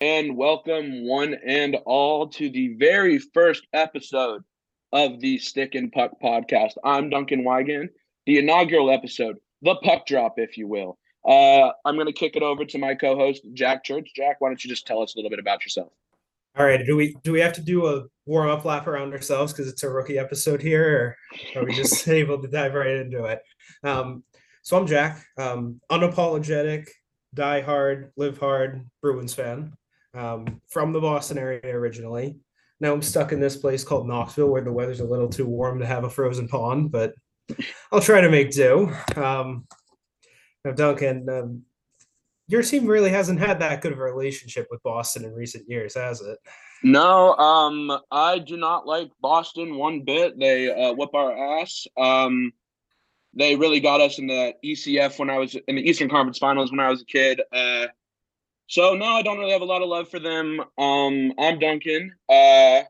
and welcome one and all to the very first episode of the Stick and Puck podcast. I'm Duncan Weigand, the inaugural episode, the puck drop, if you will. Uh, I'm going to kick it over to my co-host Jack Church. Jack, why don't you just tell us a little bit about yourself? All right, do we do we have to do a warm up lap around ourselves because it's a rookie episode here, or are we just able to dive right into it? Um, so I'm Jack, um, unapologetic, die hard, live hard Bruins fan um, from the Boston area originally. Now I'm stuck in this place called Knoxville where the weather's a little too warm to have a frozen pond, but I'll try to make do. Um, now, Duncan, um, your team really hasn't had that good of a relationship with Boston in recent years, has it? No, um, I do not like Boston one bit. They uh, whip our ass. Um, they really got us in the ECF when I was in the Eastern Conference Finals when I was a kid. Uh, so no, I don't really have a lot of love for them. Um, I'm Duncan. Uh,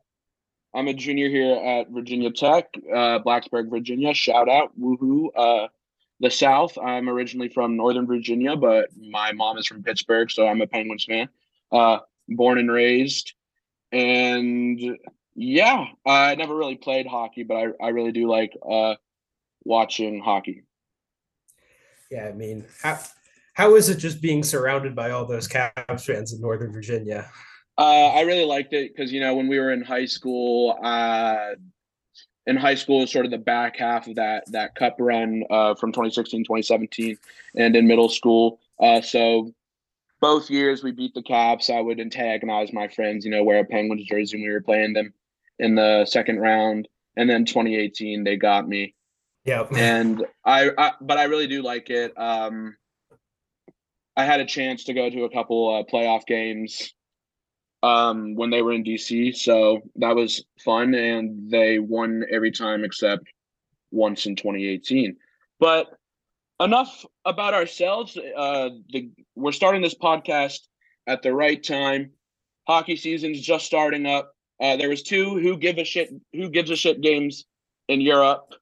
I'm a junior here at Virginia Tech, uh, Blacksburg, Virginia. Shout out, woohoo! Uh, the South. I'm originally from Northern Virginia, but my mom is from Pittsburgh, so I'm a Penguins fan. Uh, born and raised, and yeah, I never really played hockey, but I, I really do like uh, watching hockey. Yeah, I mean, how is it just being surrounded by all those Caps fans in Northern Virginia? Uh, I really liked it because you know when we were in high school, uh, in high school is sort of the back half of that that cup run uh, from 2016 2017 and in middle school uh, so both years we beat the caps. I would antagonize my friends you know wear a penguins jersey and we were playing them in the second round. And then 2018 they got me. Yeah and I, I but i really do like it. Um I had a chance to go to a couple uh, playoff games um, when they were in DC, so that was fun, and they won every time except once in 2018. But enough about ourselves. Uh, the, we're starting this podcast at the right time. Hockey season's just starting up. Uh, there was two who give a shit who gives a shit games in Europe.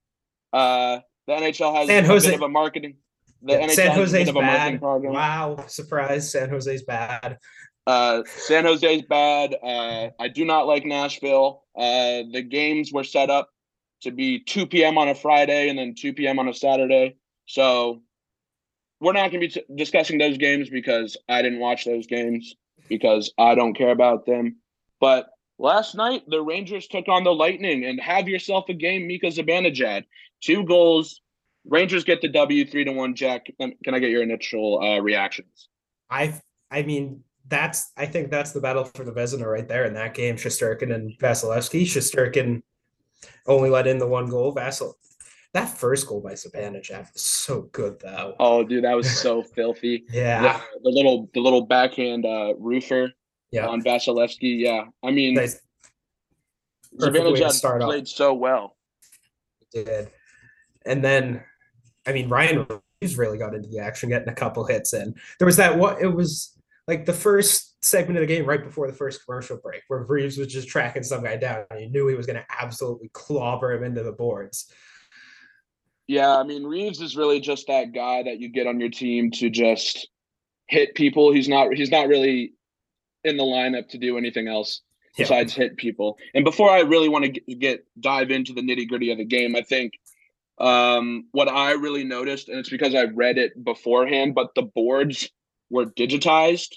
Uh, the NHL has San a bit of a marketing. The Yeah, NHL San Jose's bad. program. Wow, surprise! San Jose's bad. Uh, San Jose's bad. Uh, I do not like Nashville. Uh, the games were set up to be 2 p.m. on a Friday and then 2 p.m. on a Saturday. So we're not going to be t- discussing those games because I didn't watch those games because I don't care about them. But last night, the Rangers took on the Lightning and have yourself a game, Mika Zibanejad. Two goals. Rangers get the W three to one. Jack, can I get your initial uh, reactions? I I mean that's I think that's the battle for the Vezina right there in that game. Shesterkin and Vasilevskiy. Shesterkin only let in the one goal. Vasil that first goal by Zibanejad was so good though. Oh, dude, that was so filthy. yeah, the, the little the little backhand uh, roofer yeah. on Vasilevskiy. Yeah, I mean, Nice. Perfect way Zibanejad start off. played so well. did. And then, I mean, Ryan Reaves really got into the action, getting a couple hits in. There was that what it was like the first segment of the game right before the first commercial break, where Reaves was just tracking some guy down. And you knew he was going to absolutely clobber him into the boards. Yeah, I mean, Reeves is really just that guy that you get on your team to just hit people. He's not he's not really in the lineup to do anything else Yeah. besides hit people. And before I really want to get, get dive into the nitty gritty of the game, I think um, what I really noticed, and it's because I read it beforehand, but the boards were digitized.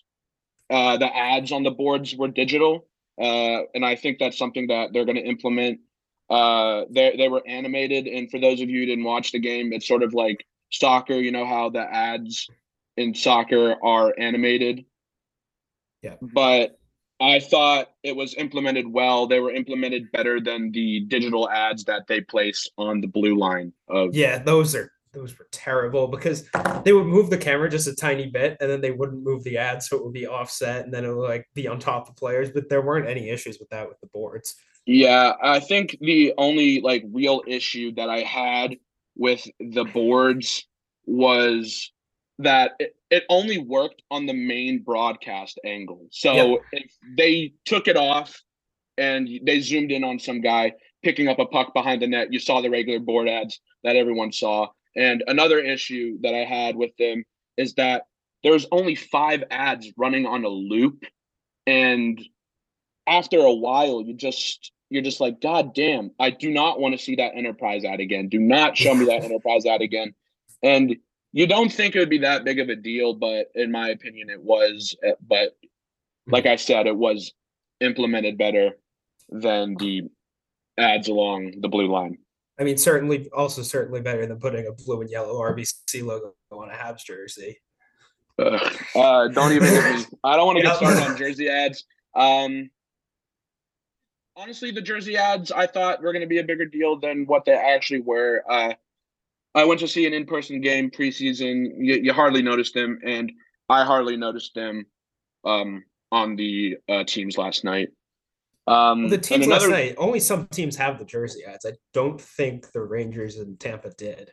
Uh, the ads on the boards were digital, uh, and I think that's something that they're going to implement. Uh, they they were animated, and for those of you who didn't watch the game, it's sort of like soccer. You know how the ads in soccer are animated. Yeah. But I thought it was implemented well. They were implemented better than the digital ads that they place on the blue line of Yeah, those are those were terrible because they would move the camera just a tiny bit and then they wouldn't move the ad so it would be offset and then it would like be on top of players but there weren't any issues with that with the boards Yeah, I think the only like real issue that I had with the boards was that it, it only worked on the main broadcast angle. So Yeah. if they took it off and they zoomed in on some guy picking up a puck behind the net, you saw the regular board ads that everyone saw. And another issue that I had with them is that there's only five ads running on a loop and after a while, you just you're just like, God damn, I do not want to see that enterprise ad again. Do not show me that enterprise ad again. And you don't think it would be that big of a deal, but in my opinion, it was. Eh, but like I said, it was implemented better than the ads along the blue line. I mean, certainly, also certainly better than putting a blue and yellow RBC logo on a Habs jersey. Uh, uh, don't even. Get me I don't want to get started on jersey ads. Um, honestly, the jersey ads I thought were going to be a bigger deal than what they actually were. Uh, I went to see an in-person game preseason. You, you hardly noticed them, and I hardly noticed them um, on the uh, teams last night. Um, the teams another, last night, only some teams have the jersey ads. I don't think the Rangers and Tampa did.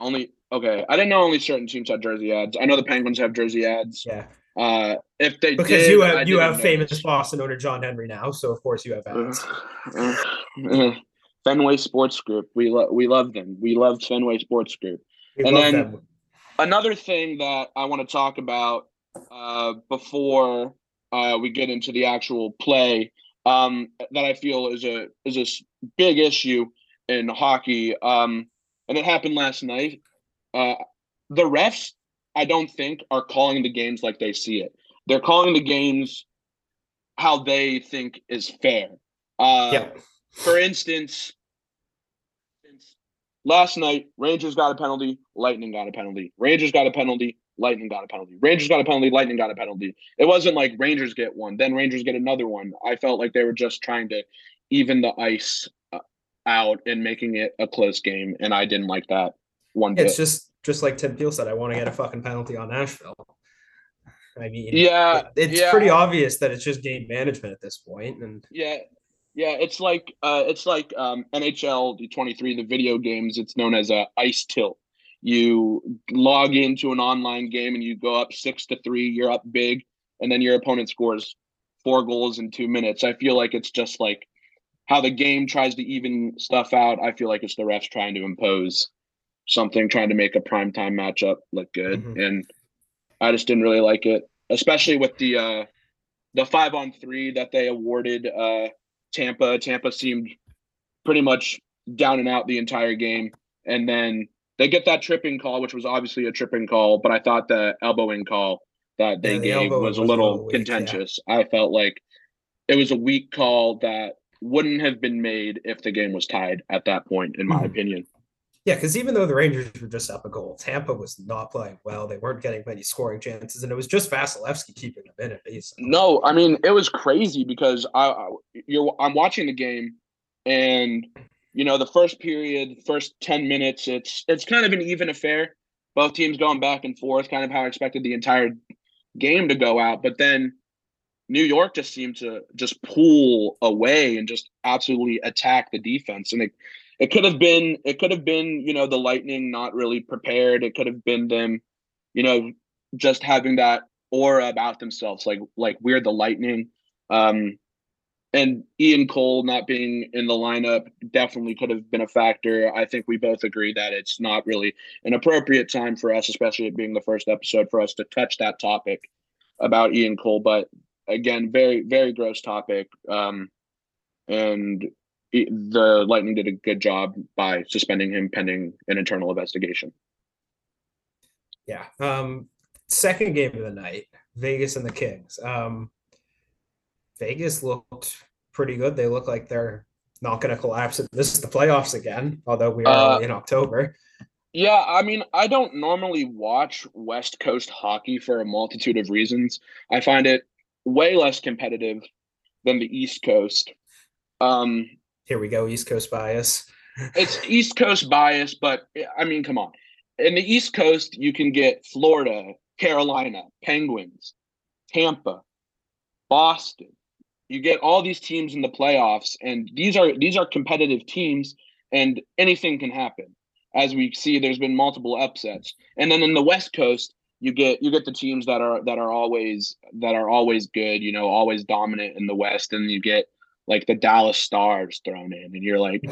Only okay. I didn't know only certain teams had jersey ads. I know the Penguins have jersey ads. Yeah. Uh, if they because did, you have you have famous Boston owner John Henry now, so of course you have ads. Fenway Sports Group. We love we love them. We love Fenway Sports Group. We and then them. another thing that I want to talk about uh, before uh, we get into the actual play um, that I feel is a is a big issue in hockey, um, and it happened last night. Uh, the refs, I don't think, are calling the games like they see it. They're calling the games how they think is fair. Uh, yeah. For instance, last night, Rangers got a penalty, Lightning got a penalty. Rangers got a penalty, Lightning got a penalty. Rangers got a penalty. Lightning got a penalty. It wasn't like Rangers get one, then Rangers get another one. I felt like they were just trying to even the ice uh, out and making it a close game, and I didn't like that one bit. It's just just like Tim Peel said. I want to get a fucking penalty on Nashville. I mean, yeah, it's yeah. pretty obvious that it's just game management at this point, and yeah, yeah, it's like uh, it's like um, NHL the twenty three, the video games. It's known as a ice tilt you log into an online game and you go up six to three, you're up big, and then your opponent scores four goals in two minutes. I feel like it's just like how the game tries to even stuff out. I feel like it's the refs trying to impose something, trying to make a primetime matchup look good. Mm-hmm. And I just didn't really like it, especially with the uh the five on three that they awarded uh Tampa. Tampa seemed pretty much down and out the entire game. And then they get that tripping call, which was obviously a tripping call, but I thought the elbowing call that they yeah, the gave was, was, a little, weak, contentious. Yeah. I felt like it was a weak call that wouldn't have been made if the game was tied at that point, in my mm-hmm. opinion. Yeah, because even though the Rangers were just up a goal, Tampa was not playing well. They weren't getting many scoring chances, and it was just Vasilevskiy keeping them in it. Basically. No, I mean it was crazy because I, you're I'm watching the game, and you know, the first period, first 10 minutes, it's it's kind of an even affair. Both teams going back and forth, kind of how I expected the entire game to go out. But then New York just seemed to just pull away and just absolutely attack the defense. And it it could have been it could have been, you know, the Lightning not really prepared. It could have been them, you know, just having that aura about themselves, like like we're the Lightning. Um, and Ian Cole not being in the lineup definitely could have been a factor. I think we both agree that it's not really an appropriate time for us, especially it being the first episode, for us to touch that topic about Ian Cole. But again, very, very gross topic. Um, and the Lightning did a good job by suspending him pending an internal investigation. Yeah. Um, second game of the night, Vegas and the Kings. Um, Vegas looked pretty good. They look like they're not going to collapse. This is the playoffs again, although we are uh, in October. Yeah, I mean, I don't normally watch West Coast hockey for a multitude of reasons. I find it way less competitive than the East Coast. Um, Here we go, East Coast bias. it's East Coast bias, but I mean, come on. In the East Coast, you can get Florida, Carolina, Penguins, Tampa, Boston, you get all these teams in the playoffs and these are these are competitive teams and anything can happen as we see there's been multiple upsets and then in the west coast you get you get the teams that are that are always that are always good you know always dominant in the west and you get like the dallas stars thrown in and you're like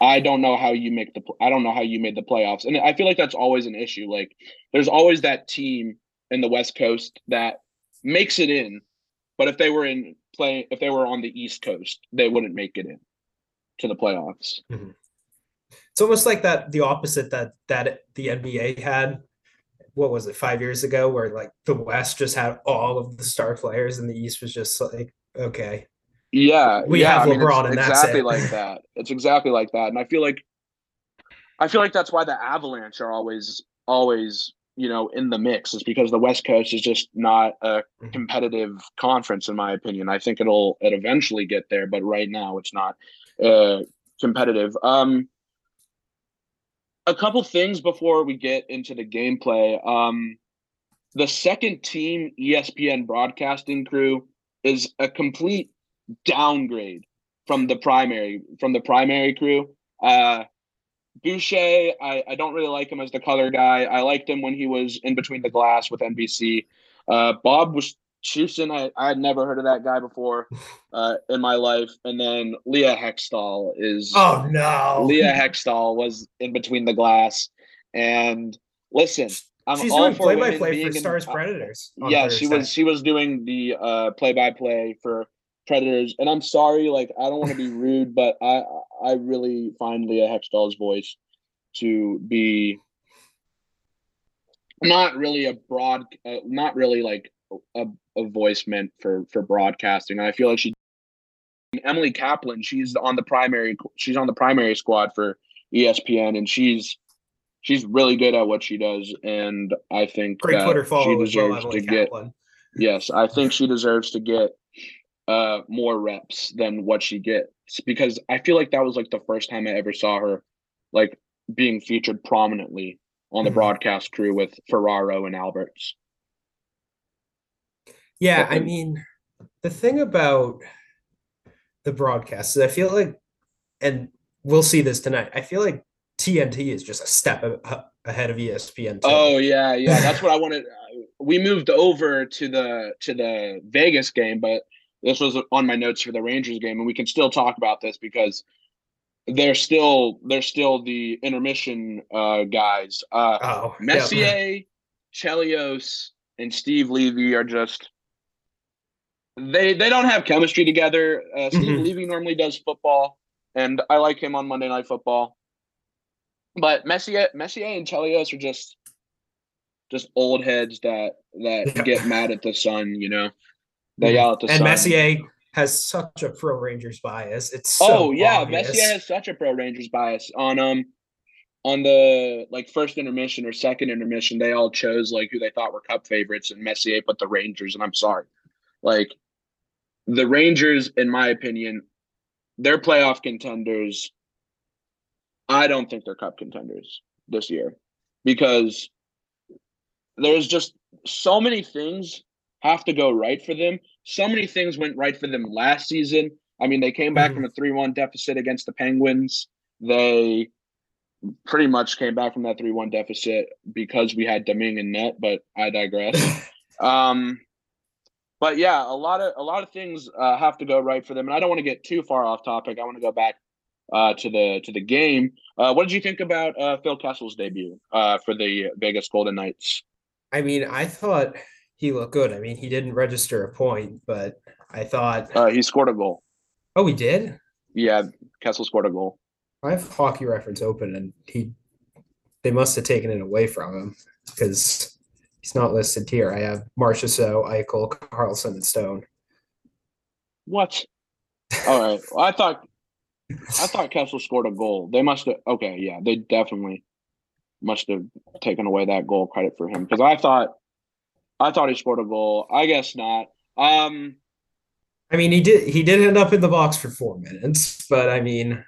i don't know how you make the i don't know how you made the playoffs and i feel like that's always an issue like there's always that team in the west coast that makes it in but if they were in play, if they were on the East Coast, they wouldn't make it in to the playoffs. Mm-hmm. It's almost like that the opposite that that the NBA had. What was it five years ago, where like the West just had all of the star players, and the East was just like, okay, yeah, we yeah, have I mean, LeBron, it's and exactly it. like that. It's exactly like that, and I feel like, I feel like that's why the Avalanche are always, always, you know, in the mix. Is because the West Coast is just not a Mhm. competitive conference, in my opinion. I think it'll it eventually get there, but right now it's not uh, competitive. Um, a couple things before we get into the gameplay. Um, the second team ESPN broadcasting crew is a complete downgrade from the primary from the primary crew. Uh, Boucher, I, I don't really like him as the color guy. I liked him when he was in between the glass with NBC. Uh, Bob was Houston. I, I had never heard of that guy before uh, in my life. And then Leah Hextall is oh no, Leah Hextall was in between the glass. And listen, I'm she's all doing for play by play for in- Stars Predators. yeah, she was she was doing the uh play by play for Predators, and I'm sorry, like I don't want to be rude, but I I really find Leah Hextall's voice to be not really a broad, uh, not really like a, a voice meant for for broadcasting. I feel like she Emily Kaplan, she's on the primary she's on the primary squad for ESPN, and she's she's really good at what she does, and I think Great Twitter follow she well, deserves Emily to get Yes, I think she deserves to get uh more reps than what she gets because I feel like that was like the first time I ever saw her like being featured prominently on the Mhm. broadcast crew with Ferraro and Alberts. Yeah, I mean, the thing about the broadcast is I feel like, and we'll see this tonight. I feel like TNT is just a step ahead of ESPN. too. Oh yeah, yeah, that's what I wanted. uh, We moved over to the to the Vegas game, but this was on my notes for the Rangers game, and we can still talk about this because they're still they're still the intermission uh guys. Uh oh. Messier, Chelios, and Steve Levy are just they they don't have chemistry together. Uh, Steve Mhm. Levy normally does football, and I like him on Monday Night Football. But Messier, Messier and Chelios are just just old heads that that Yeah. get mad at the sun. You know, they Mhm. yell at the and sun. Messier has such a pro Rangers bias. It's so oh yeah, obvious. Messier has such a pro Rangers bias on um on the like first intermission or second intermission. They all chose like who they thought were Cup favorites, and Messier put the Rangers. And I'm sorry, like the Rangers, in my opinion, they're playoff contenders. I don't think they're Cup contenders this year because there's just so many things have to go right for them. So many things went right for them last season. I mean, they came back Mhm. from a 3 1 deficit against the Penguins. They pretty much came back from that 3 1 deficit because we had Domingue in net, but I digress. um, but yeah, a lot of a lot of things uh, have to go right for them, and I don't want to get too far off topic. I want to go back uh, to the to the game. Uh, what did you think about uh, Phil Kessel's debut uh, for the Vegas Golden Knights? I mean, I thought he looked good. I mean, he didn't register a point, but I thought, Uh, he scored a goal. oh, he did. Yeah, Kessel scored a goal. I have hockey reference open, and he they must have taken it away from him because he's not listed here. I have Marcia Marchessault, Eichel, Carlson, and Stone. What? All right. Well, I thought I thought Kessel scored a goal. They must have. Okay, yeah, they definitely must have taken away that goal credit for him because I thought I thought he scored a goal. I guess not. Um, I mean, he did he did end up in the box for four minutes, but I mean,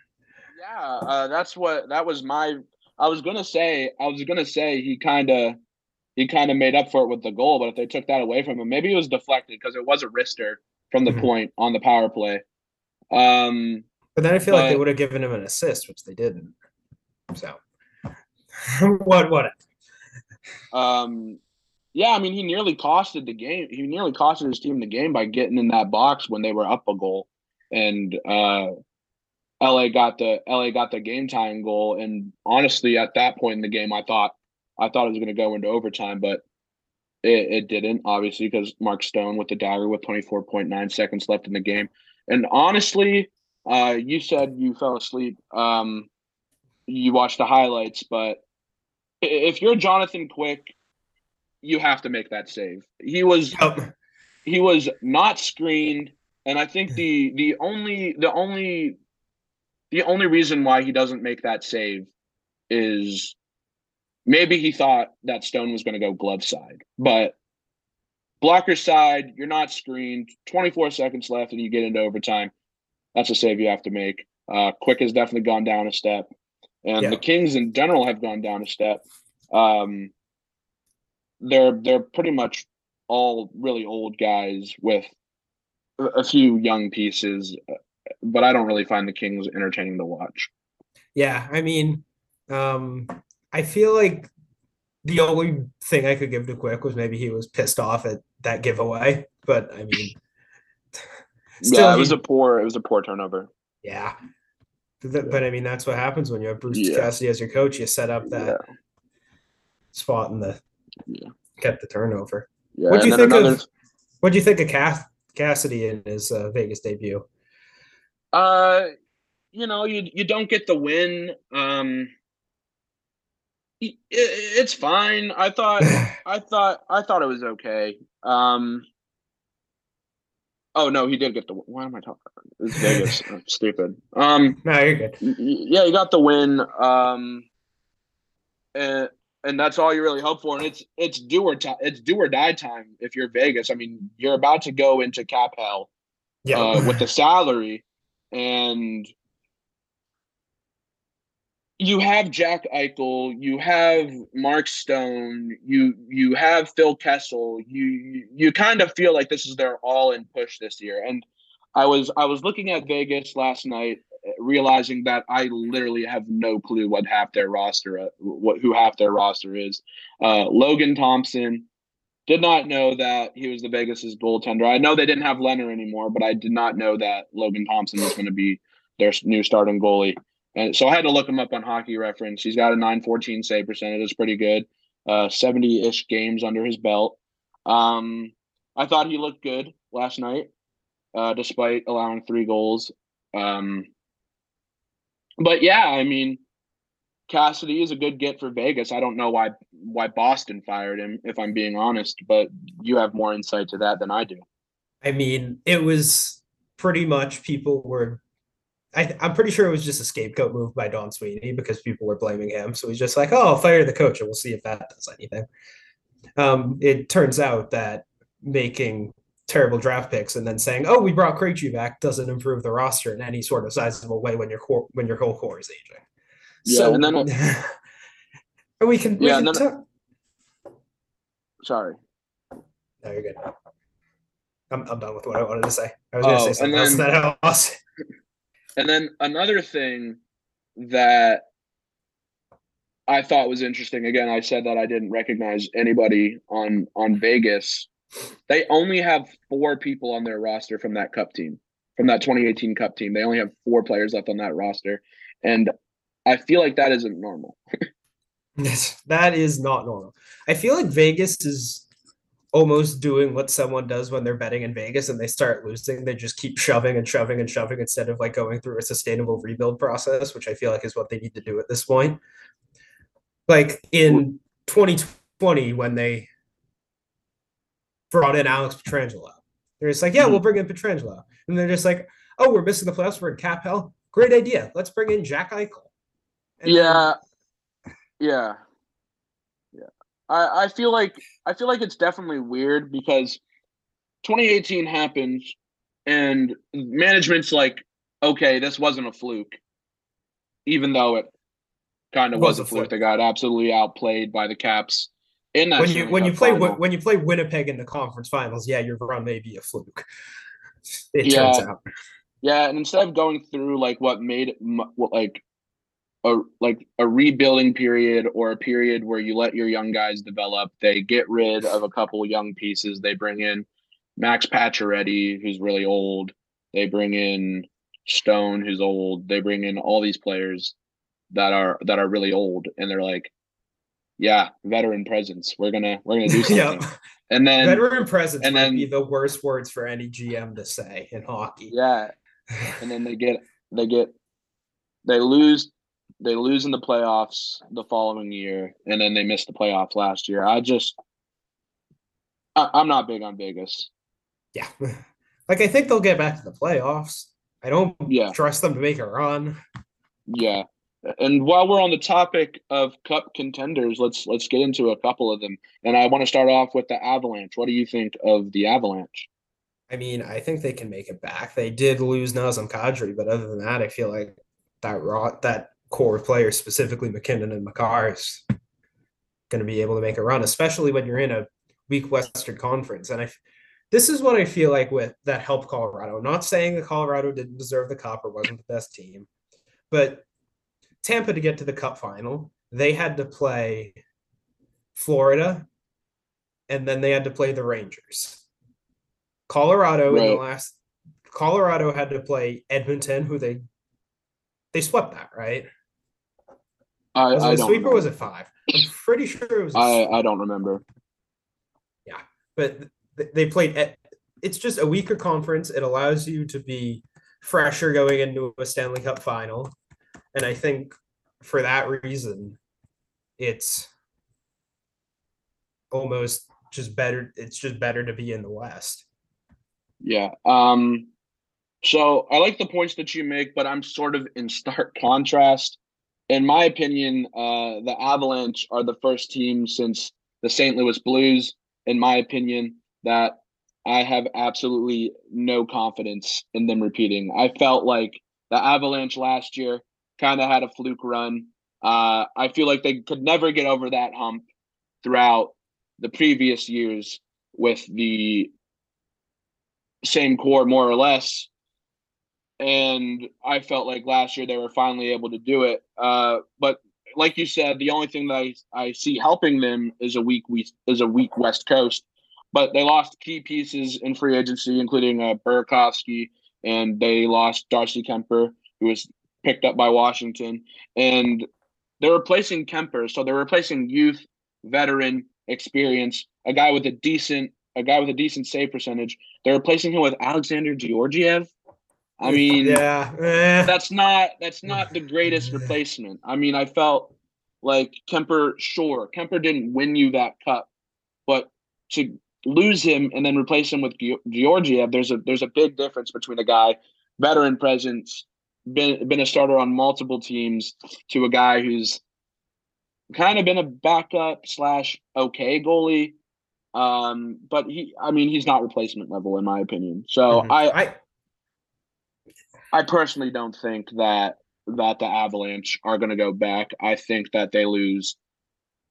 yeah, uh, that's what that was my. I was gonna say. I was gonna say he kind of he kind of made up for it with the goal, but if they took that away from him, maybe it was deflected because it was a wrister from the Mhm. point on the power play. Um, but then I feel like they would have given him an assist, which they didn't. So, what what? Um, yeah, I mean, he nearly costed the game. He nearly costed his team the game by getting in that box when they were up a goal, and uh, LA got the LA got the game tying goal. And honestly, at that point in the game, I thought I thought it was going to go into overtime, but it, it didn't, obviously, because Mark Stone with the dagger with 24.9 seconds left in the game. And honestly, uh, you said you fell asleep. Um, you watched the highlights, but if you're Jonathan Quick, you have to make that save. He was he was not screened, and I think the the only the only the only reason why he doesn't make that save is maybe he thought that Stone was going to go glove side, but blocker side, you're not screened. 24 seconds left, and you get into overtime. That's a save you have to make. Uh, Quick has definitely gone down a step, and yeah. the Kings in general have gone down a step. Um, they're they're pretty much all really old guys with a few young pieces, but I don't really find the Kings entertaining to watch. Yeah, I mean, um, I feel like the only thing I could give to Quick was maybe he was pissed off at that giveaway, but I mean, yeah, it was he, a poor, it was a poor turnover. Yeah, but, but I mean, that's what happens when you have Bruce yeah. Cassidy as your coach. You set up that yeah. spot in the yeah. get the turnover. Yeah, what do you think another... of? What do you think of Cass- Cassidy in his uh, Vegas debut? Uh, you know, you you don't get the win. Um, it, it's fine. I thought I thought I thought it was okay. Um Oh no, he did get the why am I talking It's Vegas. stupid. Um No, you're good. Yeah, he got the win. Um and and that's all you really hope for. And it's it's do or t- it's do or die time if you're Vegas. I mean, you're about to go into cap hell yeah. Uh, with the salary and you have Jack Eichel, you have Mark Stone, you you have Phil Kessel. You you kind of feel like this is their all in push this year. And I was I was looking at Vegas last night, realizing that I literally have no clue what half their roster uh, what who half their roster is. Uh, Logan Thompson did not know that he was the Vegas's goaltender. I know they didn't have Lehner anymore, but I did not know that Logan Thompson was going to be their new starting goalie. And so I had to look him up on Hockey Reference. He's got a 914 save percentage. It's pretty good. Uh, 70-ish games under his belt. Um, I thought he looked good last night, uh, despite allowing three goals. Um, but yeah, I mean, Cassidy is a good get for Vegas. I don't know why why Boston fired him, if I'm being honest, but you have more insight to that than I do. I mean, it was pretty much people were I, am pretty sure it was just a scapegoat move by Don Sweeney because people were blaming him. So he's just like, "Oh, I'll fire the coach, and we'll see if that does anything." Um, it turns out that making terrible draft picks and then saying, "Oh, we brought Krejci back," doesn't improve the roster in any sort of sizable way when your core when your whole core is aging. Yeah, so, and then and we can. Yeah, we can t- sorry. No, you're good. I'm, I'm done with what I wanted to say. I was going to oh, say something then, else that else. And then another thing that I thought was interesting. Again, I said that I didn't recognize anybody on on Vegas. They only have four people on their roster from that Cup team, from that 2018 Cup team. They only have four players left on that roster, and I feel like that isn't normal. that is not normal. I feel like Vegas is almost doing what someone does when they're betting in Vegas and they start losing. They just keep shoving and shoving and shoving instead of like going through a sustainable rebuild process, which I feel like is what they need to do at this point. Like in 2020, when they brought in Alex Pietrangelo, they're just like, yeah, we'll hmm. bring in Pietrangelo. And they're just like, oh, we're missing the playoffs. We're in cap hell. Great idea. Let's bring in Jack Eichel. And yeah. Then, yeah. I, I feel like I feel like it's definitely weird because 2018 happens and management's like, okay, this wasn't a fluke, even though it kind of was, was, a fluke. fluke. They got absolutely outplayed by the Caps When you when you play final. when you play Winnipeg in the conference finals, yeah, your run may be a fluke. It yeah. turns out. Yeah, and instead of going through like what made what like a like a rebuilding period or a period where you let your young guys develop. They get rid of a couple young pieces. They bring in Max Pacioretty, who's really old. They bring in Stone, who's old. They bring in all these players that are that are really old, and they're like, yeah, veteran presence. We're gonna we're gonna do something. yeah. And then veteran presence and then be the worst words for any GM to say in hockey. Yeah. and then they get they get they lose they lose in the playoffs the following year, and then they miss the playoffs last year. I just I, I'm not big on Vegas. Yeah. Like I think they'll get back to the playoffs. I don't yeah. trust them to make a run. Yeah. And while we're on the topic of cup contenders, let's let's get into a couple of them. And I want to start off with the Avalanche. What do you think of the Avalanche? I mean, I think they can make it back. They did lose Nazem Kadri, but other than that, I feel like that raw that core of players, specifically MacKinnon and Makar, is going to be able to make a run, especially when you're in a weak Western Conference. And I, this is what I feel like with that helped Colorado. not saying that Colorado didn't deserve the cup or wasn't the best team, but Tampa to get to the cup final, they had to play Florida and then they had to play the Rangers. Colorado right. in the last Colorado had to play Edmonton, who they they swept that, right? I, was it I a sweep was it five? I'm pretty sure it was. I I don't remember. Yeah, but they played. It's just a weaker conference. It allows you to be fresher going into a Stanley Cup final, and I think for that reason, it's almost just better. It's just better to be in the West. Yeah. Um. So I like the points that you make, but I'm sort of in stark contrast. In my opinion, uh, the Avalanche are the first team since the St. Louis Blues, in my opinion, that I have absolutely no confidence in them repeating. I felt like the Avalanche last year kind of had a fluke run. Uh, I feel like they could never get over that hump throughout the previous years with the same core, more or less. And I felt like last year they were finally able to do it. Uh, but like you said, the only thing that I, I see helping them is a weak we is a weak West Coast but they lost key pieces in free agency, including uh, Burakovsky, and they lost Darcy Kuemper, who was picked up by Washington, and they're replacing Kuemper, so they're replacing youth, veteran, experience, a guy with a decent, a guy with a decent save percentage. They're replacing him with Alexander Georgiev. I mean, yeah, eh. that's not that's not the greatest replacement. I mean, I felt like Kuemper, sure, Kuemper didn't win you that cup, but to lose him and then replace him with Georgiev, there's a there's a big difference between a guy veteran presence, been been a starter on multiple teams, to a guy who's kind of been a backup slash okay goalie. Um, but he, I mean, he's not replacement level in my opinion. So mm-hmm. I, I, I personally don't think that that the Avalanche are going to go back. I think that they lose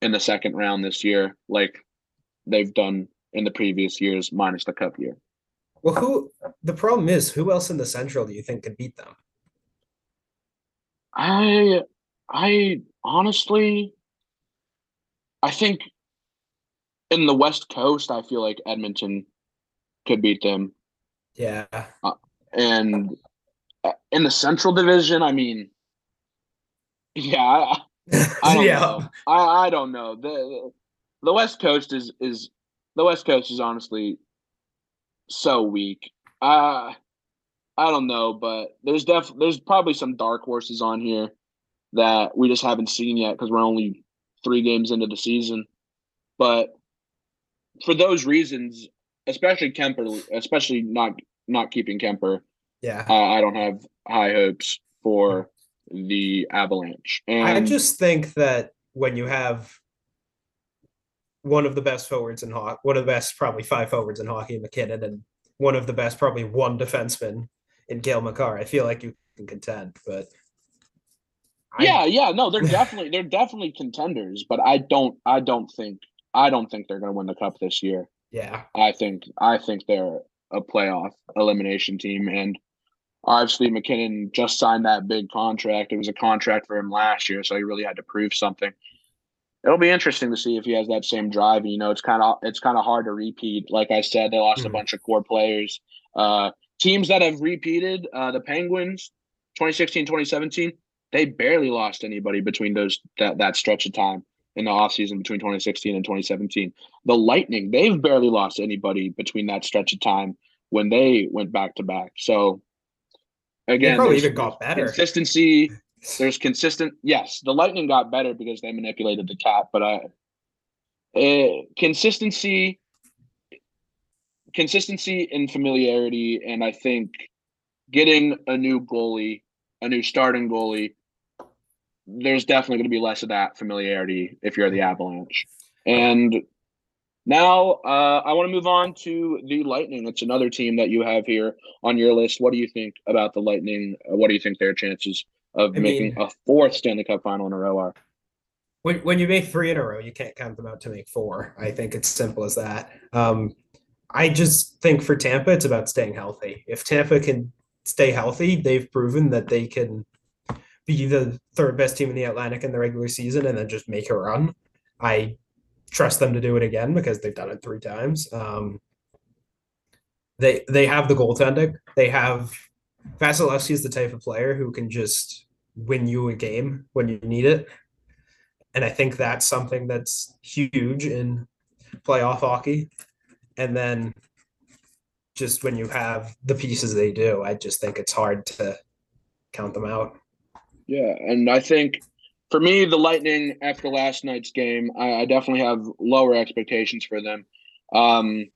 in the second round this year, like they've done in the previous years, minus the cup year. Well, who the problem is, who else in the Central do you think could beat them? I I honestly I think in the West Coast, I feel like Edmonton could beat them. Yeah. Uh, and uh, in the Central Division, I mean, yeah, I, I don't yeah. know. I, I don't know. The the West Coast is is the West Coast is honestly so weak. Uh I don't know, but there's def there's probably some dark horses on here that we just haven't seen yet because we're only three games into the season. But for those reasons, especially Kuemper, especially not not keeping Kuemper, yeah, uh, I don't have high hopes for the Avalanche. And I just think that when you have one of the best forwards in hockey, one of the best probably five forwards in hockey, MacKinnon, and one of the best probably one defenseman in Cale Makar. I feel like you can contend, but I, yeah, yeah, no, they're definitely they're definitely contenders, but I don't I don't think I don't think they're going to win the cup this year. Yeah, I think I think they're a playoff elimination team, and obviously MacKinnon just signed that big contract. It was a contract for him last year, so he really had to prove something it'll be interesting to see if he has that same drive. You know, it's kind of it's kind of hard to repeat. Like I said, they lost mm-hmm. a bunch of core players. Uh, teams that have repeated, uh, the Penguins, 2016, 2017, they barely lost anybody between those that that stretch of time. in the offseason between 2016 and 2017. The Lightning, they've barely lost anybody between that stretch of time when they went back to back. So again, they probably even got better. Consistency. There's consistent. Yes, the Lightning got better because they manipulated the cap, but I uh, consistency, consistency and familiarity, and I think getting a new goalie, a new starting goalie, there's definitely going to be less of that familiarity if you're the Avalanche. And now uh, I want to move on to the Lightning. It's another team that you have here on your list. What do you think about the Lightning? Uh, what do you think their chances of I making mean, a fourth Stanley Cup final in a row are? When, when you make three in a row, you can't count them out to make four. I think it's simple as that. Um, I just think for Tampa, it's about staying healthy. If Tampa can stay healthy, they've proven that they can be the third best team in the Atlantic in the regular season and then just make a run. I trust them to do it again because they've done it three times. Um, they they have the goaltending. They have Vasilevskiy is the type of player who can just win you a game when you need it. And I think that's something that's huge in playoff hockey. And then just when you have the pieces they do, I just think it's hard to count them out. Yeah, and I think for me, the Lightning after last night's game, I, I definitely have lower expectations for them. Um,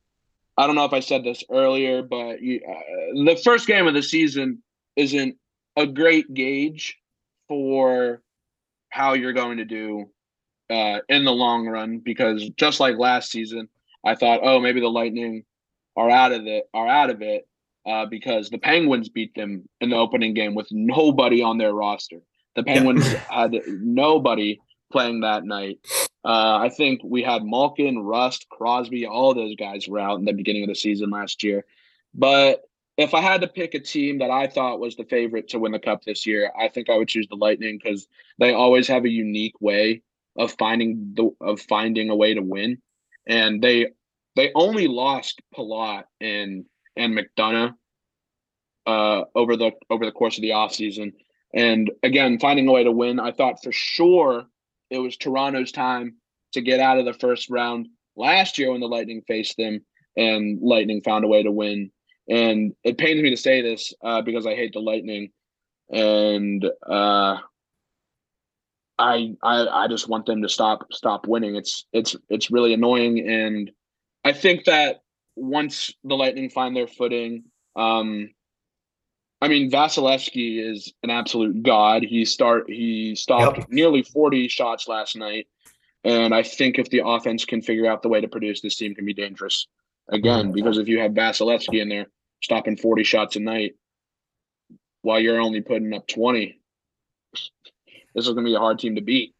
I don't know if I said this earlier, but you, uh, the first game of the season isn't a great gauge for how you're going to do uh, in the long run because just like last season, I thought, oh, maybe the Lightning are out of it, are out of it uh, because the Penguins beat them in the opening game with nobody on their roster. The Penguins yeah. had nobody playing that night. Uh, I think we had Malkin, Rust, Crosby, all those guys were out in the beginning of the season last year. But if I had to pick a team that I thought was the favorite to win the cup this year, I think I would choose the Lightning because they always have a unique way of finding the of finding a way to win, and they they only lost Palat and and McDonagh uh, over the over the course of the offseason. And again, finding a way to win. I thought for sure it was Toronto's time to get out of the first round last year when the Lightning faced them, and Lightning found a way to win. And it pains me to say this uh, because I hate the Lightning, and uh, I, I I just want them to stop stop winning. It's it's it's really annoying, and I think that once the Lightning find their footing, um, I mean, Vasilevskiy is an absolute god. He start he stopped yep. nearly 40 shots last night. And I think if the offense can figure out the way to produce, this team can be dangerous again. Mm-hmm. Because if you have Vasilevskiy in there stopping 40 shots a night while you're only putting up 20, this is going to be a hard team to beat.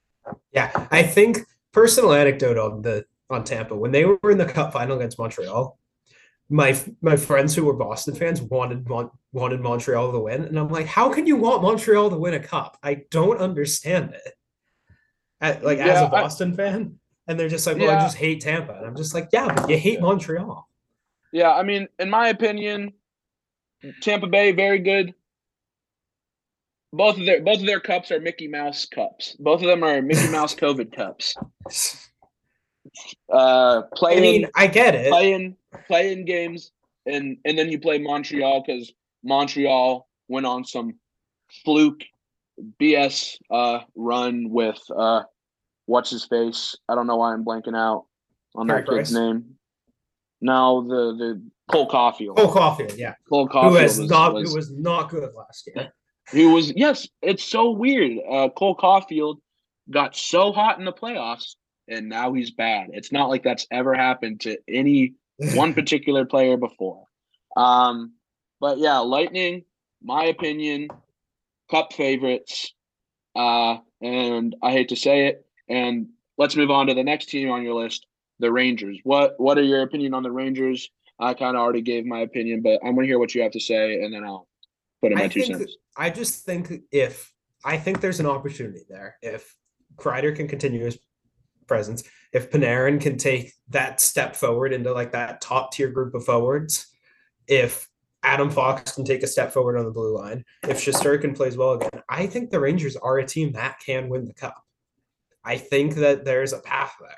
Yeah, I think personal anecdote on the on Tampa when they were in the Cup final against Montreal my my friends who were Boston fans wanted wanted Montreal to win, and I'm like, how can you want Montreal to win a cup? I don't understand it. At, like yeah, as a Boston I, fan, and they're just like, well, yeah. I just hate Tampa, and I'm just like, yeah, but you hate Montreal. Yeah, I mean, in my opinion, Tampa Bay very good. Both of their both of their cups are Mickey Mouse cups. Both of them are Mickey Mouse COVID cups. Uh, playing. I mean, I get it. Playing playing games, and and then you play Montreal because Montreal went on some fluke BS uh, run with uh, what's his face. I don't know why I'm blanking out on that kid's name. No, the the Cole Caufield. Cole Caufield, yeah. Cole Caufield who was, was not was, who was not good last year. He was yes. It's so weird. Uh, Cole Caufield got so hot in the playoffs, and now he's bad. It's not like that's ever happened to any one particular player before. Um, but yeah, Lightning, my opinion, cup favorites. Uh, and I hate to say it. And let's move on to the next team on your list, the Rangers. What what are your opinion on the Rangers? I kind of already gave my opinion, but I'm gonna hear what you have to say, and then I'll put in my I two cents. I just think if I think there's an opportunity there, if Kreider can continue his presence. If Panarin can take that step forward into like that top tier group of forwards, if Adam Fox can take a step forward on the blue line, if Shesterkin plays well again, I think the Rangers are a team that can win the cup. I think that there's a path there.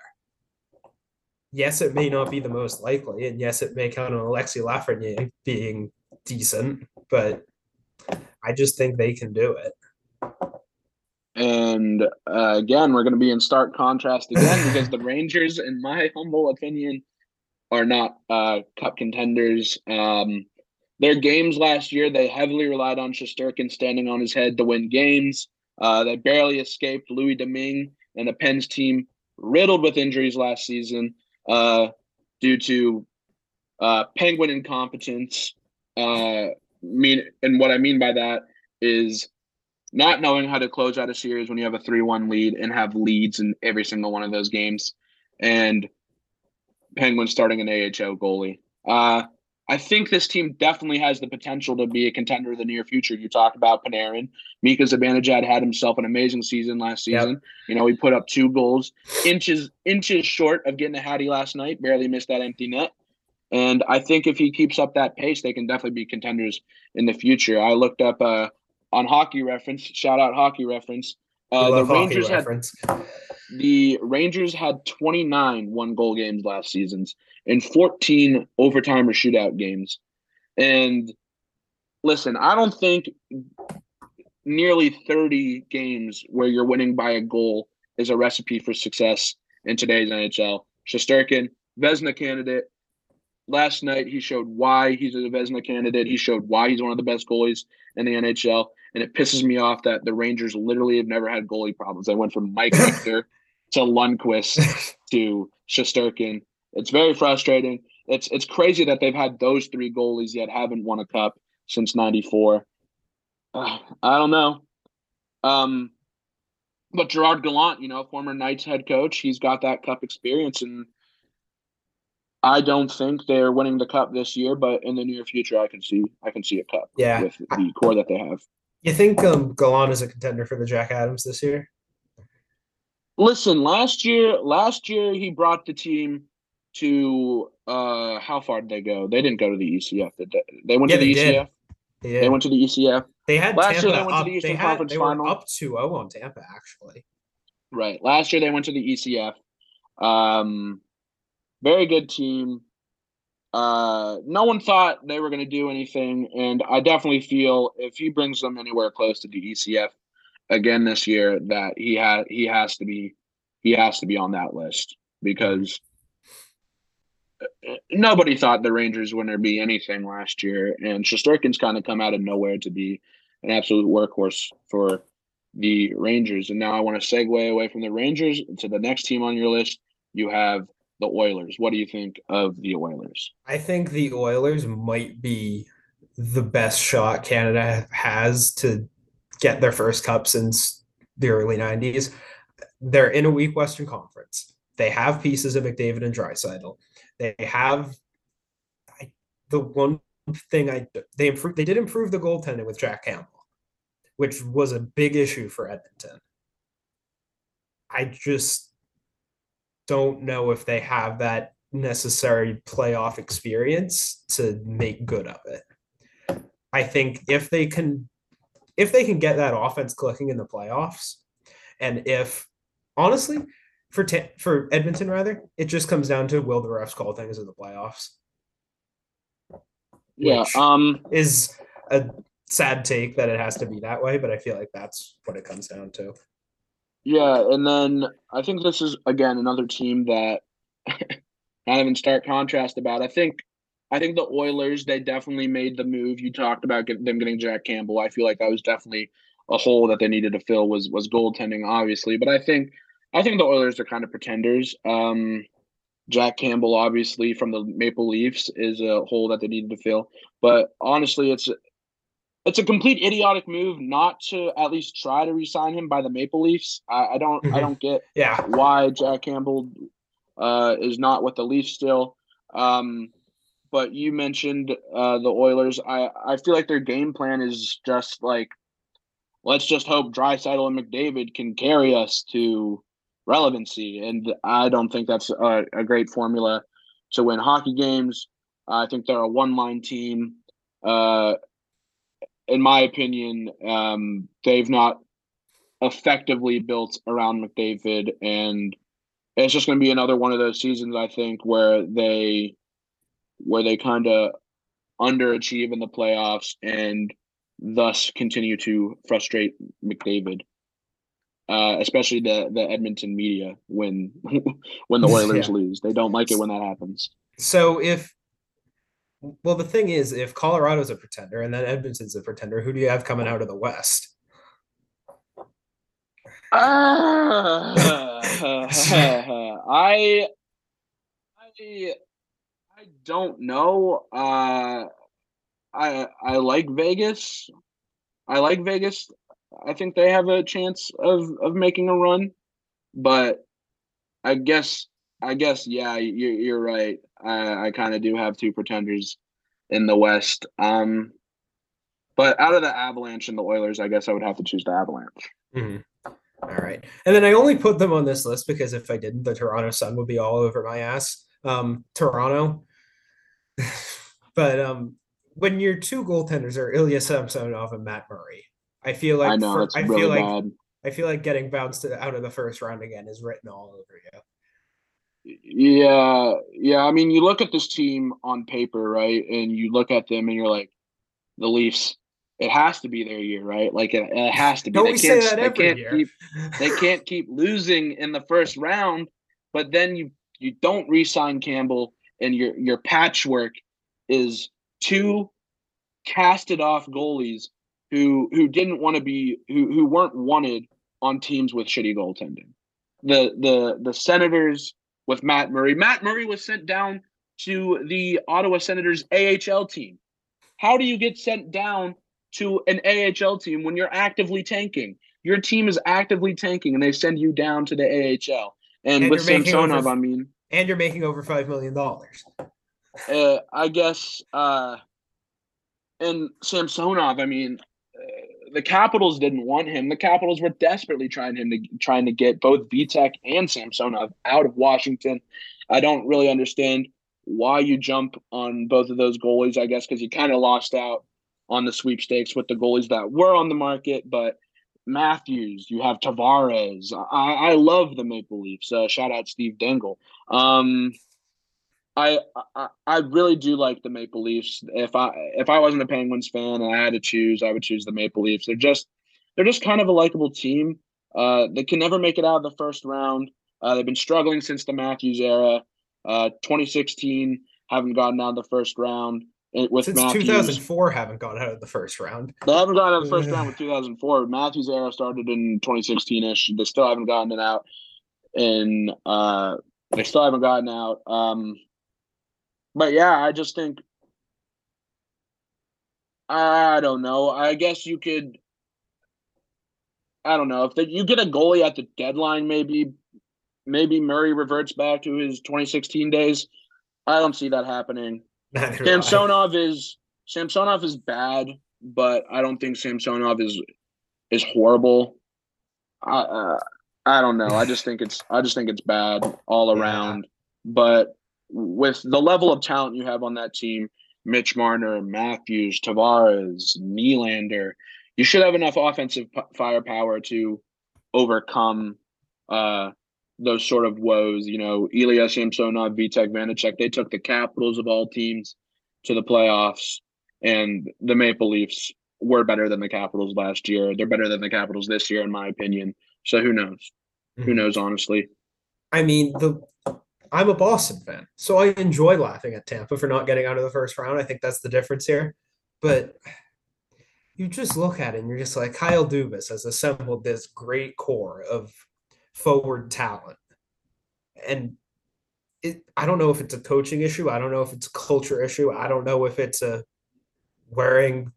Yes, it may not be the most likely, and yes, it may count on Alexi Lafreniere being decent, but I just think they can do it. And uh, again, we're going to be in stark contrast again because the Rangers, in my humble opinion, are not uh, cup contenders. Um, their games last year, they heavily relied on Shesterkin standing on his head to win games. Uh, they barely escaped Louis Domingue and the Pens team, riddled with injuries last season uh, due to uh, Penguin incompetence. Uh, mean, and what I mean by that is not knowing how to close out a series when you have a three-one lead and have leads in every single one of those games, and Penguins starting an AHL goalie. Uh, I think this team definitely has the potential to be a contender in the near future. You talk about Panarin. Mika Zibanejad had himself an amazing season last season. Yep. You know, he put up two goals, inches inches short of getting a hattie last night, barely missed that empty net. And I think if he keeps up that pace, they can definitely be contenders in the future. I looked up uh, on Hockey Reference, shout out Hockey Reference. Uh, the Rangers had reference. the Rangers had 29 one goal games last seasons and 14 overtime or shootout games. And listen, I don't think nearly 30 games where you're winning by a goal is a recipe for success in today's NHL. Shesterkin, Vezina candidate. Last night he showed why he's a Vezina candidate. He showed why he's one of the best goalies in the NHL. And it pisses me off that the Rangers literally have never had goalie problems. They went from Mike Richter to Lundqvist to Shesterkin it's very frustrating. It's it's crazy that they've had those three goalies yet haven't won a cup since '94. Uh, I don't know. Um, but Gerard Gallant, you know, former Knights head coach, he's got that cup experience, and I don't think they're winning the cup this year. But in the near future, I can see I can see a cup. Yeah, with the core that they have. You think um, is a contender for the Jack Adams this year? Listen, last year, last year he brought the team to uh how far did they go? They didn't go to the ECF. Did they? they went yeah, to the they ECF. Did. They went to the ECF. They had last Tampa year. They went up, to the Eastern had, Conference they Final. Up 2-0 on Tampa, actually. Right. Last year they went to the ECF. Um, very good team. Uh, no one thought they were going to do anything, and I definitely feel if he brings them anywhere close to the ECF again this year, that he has he has to be he has to be on that list because nobody thought the Rangers were going to be anything last year, and Shesterkin's kind of come out of nowhere to be an absolute workhorse for the Rangers. And now I want to segue away from the Rangers to the next team on your list. You have the Oilers. What do you think of the Oilers? I think the Oilers might be the best shot Canada has to get their first cup since the early 90s. They're in a weak Western Conference. They have pieces of McDavid and Draisaitl. They have I, the one thing I they improved they did improve the goaltending with Jack Campbell, which was a big issue for Edmonton. I just don't know if they have that necessary playoff experience to make good of it. I think if they can if they can get that offense clicking in the playoffs and if honestly for t- for Edmonton rather, it just comes down to will the refs call things in the playoffs. Yeah, um, is a sad take that it has to be that way, but I feel like that's what it comes down to. Yeah, and then I think this is again another team that of in stark contrast about. I think I think the Oilers they definitely made the move. You talked about get, them getting Jack Campbell. I feel like that was definitely a hole that they needed to fill was was goaltending, obviously. But I think I think the Oilers are kind of pretenders. Um, Jack Campbell, obviously from the Maple Leafs, is a hole that they needed to fill. But honestly, it's it's a complete idiotic move not to at least try to resign him by the Maple Leafs. I, I don't mm-hmm. I don't get yeah why Jack Campbell uh, is not with the Leafs still. Um, but you mentioned uh, the Oilers. I I feel like their game plan is just like let's just hope Draisaitl and McDavid can carry us to relevancy. And I don't think that's a, a great formula to win hockey games. I think they're a one line team. Uh, in my opinion, um, they've not effectively built around McDavid, and it's just going to be another one of those seasons I think where they where they kind of underachieve in the playoffs and thus continue to frustrate McDavid. Uh, especially the the Edmonton media when when the Oilers yeah. lose, they don't like it when that happens. So if well, the thing is, if Colorado's a pretender and then Edmonton's a pretender, who do you have coming out of the West? Uh, I, I, I don't know. Uh, I I like Vegas. I like Vegas. I think they have a chance of of making a run, but I guess I guess yeah, you're you're right. I I kind of do have two pretenders in the West. Um, but out of the Avalanche and the Oilers, I guess I would have to choose the Avalanche. Mm-hmm. All right, and then I only put them on this list because if I didn't, the Toronto Sun would be all over my ass. Um, Toronto, but um, when your two goaltenders are Ilya Samsonov and Matt Murray, I feel like I know for, I really feel like bad. I feel like getting bounced out of the first round again is written all over you. Yeah, yeah. I mean, you look at this team on paper, right, and you look at them, and you're like, the Leafs. It has to be their year, right? Like it, it has to be. Don't they we can't, say that every they can't year? Keep, they can't keep losing in the first round, but then you you don't re-sign Campbell, and your your patchwork is two casted off goalies who who didn't want to be who who weren't wanted on teams with shitty goaltending. The the the Senators with Matt Murray. Matt Murray was sent down to the Ottawa Senators AHL team. How do you get sent down to an AHL team when you're actively tanking? Your team is actively tanking and they send you down to the AHL. And, and with Samsonov, over, I mean, and you're making over five million dollars. Uh, I guess, uh, and Samsonov, I mean, the Capitals didn't want him. The Capitals were desperately trying him to trying to get both Vitek and Samsonov out of Washington. I don't really understand why you jump on both of those goalies. I guess because you kind of lost out on the sweepstakes with the goalies that were on the market, but. Matthews, you have Tavares. I, I love the Maple Leafs. Uh, shout out Steve Dangle. Um, I, I I really do like the Maple Leafs. If I if I wasn't a Penguins fan and I had to choose, I would choose the Maple Leafs. They're just they're just kind of a likable team. Uh, they can never make it out of the first round. Uh, they've been struggling since the Matthews era. Uh, 2016 haven't gotten out of the first round with since Matthews. 2004 haven't gotten out of the first round. They haven't gotten out of the first round with 2004. Matthews era started in 2016 ish. They still haven't gotten it out. And uh, they still haven't gotten out. Um, but yeah, I just think I don't know. I guess you could. I don't know if the, you get a goalie at the deadline, maybe maybe Murray reverts back to his 2016 days. I don't see that happening. Samsonov is Samsonov is bad, but I don't think Samsonov is is horrible. I uh, I don't know. I just think it's I just think it's bad all around. Yeah. But with the level of talent you have on that team, Mitch Marner, Matthews, Tavares, Nylander, you should have enough offensive p- firepower to overcome uh, those sort of woes. You know, Ilya Samsonov, Vitek Vanecek, they took the Capitals of all teams to the playoffs, and the Maple Leafs were better than the Capitals last year. They're better than the Capitals this year, in my opinion. So who knows? Mm-hmm. Who knows, honestly? I mean, the I'm a Boston fan, so I enjoy laughing at Tampa for not getting out of the first round. I think that's the difference here. But you just look at it and you're just like Kyle Dubas has assembled this great core of forward talent. And it, I don't know if it's a coaching issue. I don't know if it's a culture issue. I don't know if it's a wearing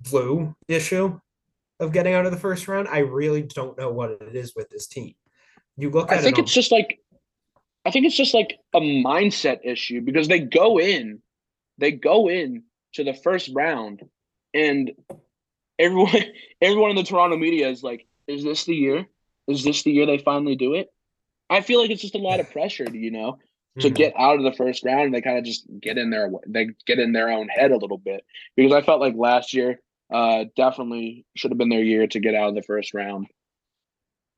blue issue of getting out of the first round. I really don't know what it is with this team. You look at it. I think it it's just like I think it's just like a mindset issue because they go in, they go in to the first round, and everyone, everyone in the Toronto media is like, "Is this the year? Is this the year they finally do it?" I feel like it's just a lot of pressure, you know, to mm-hmm. get out of the first round. And they kind of just get in their they get in their own head a little bit because I felt like last year uh, definitely should have been their year to get out of the first round.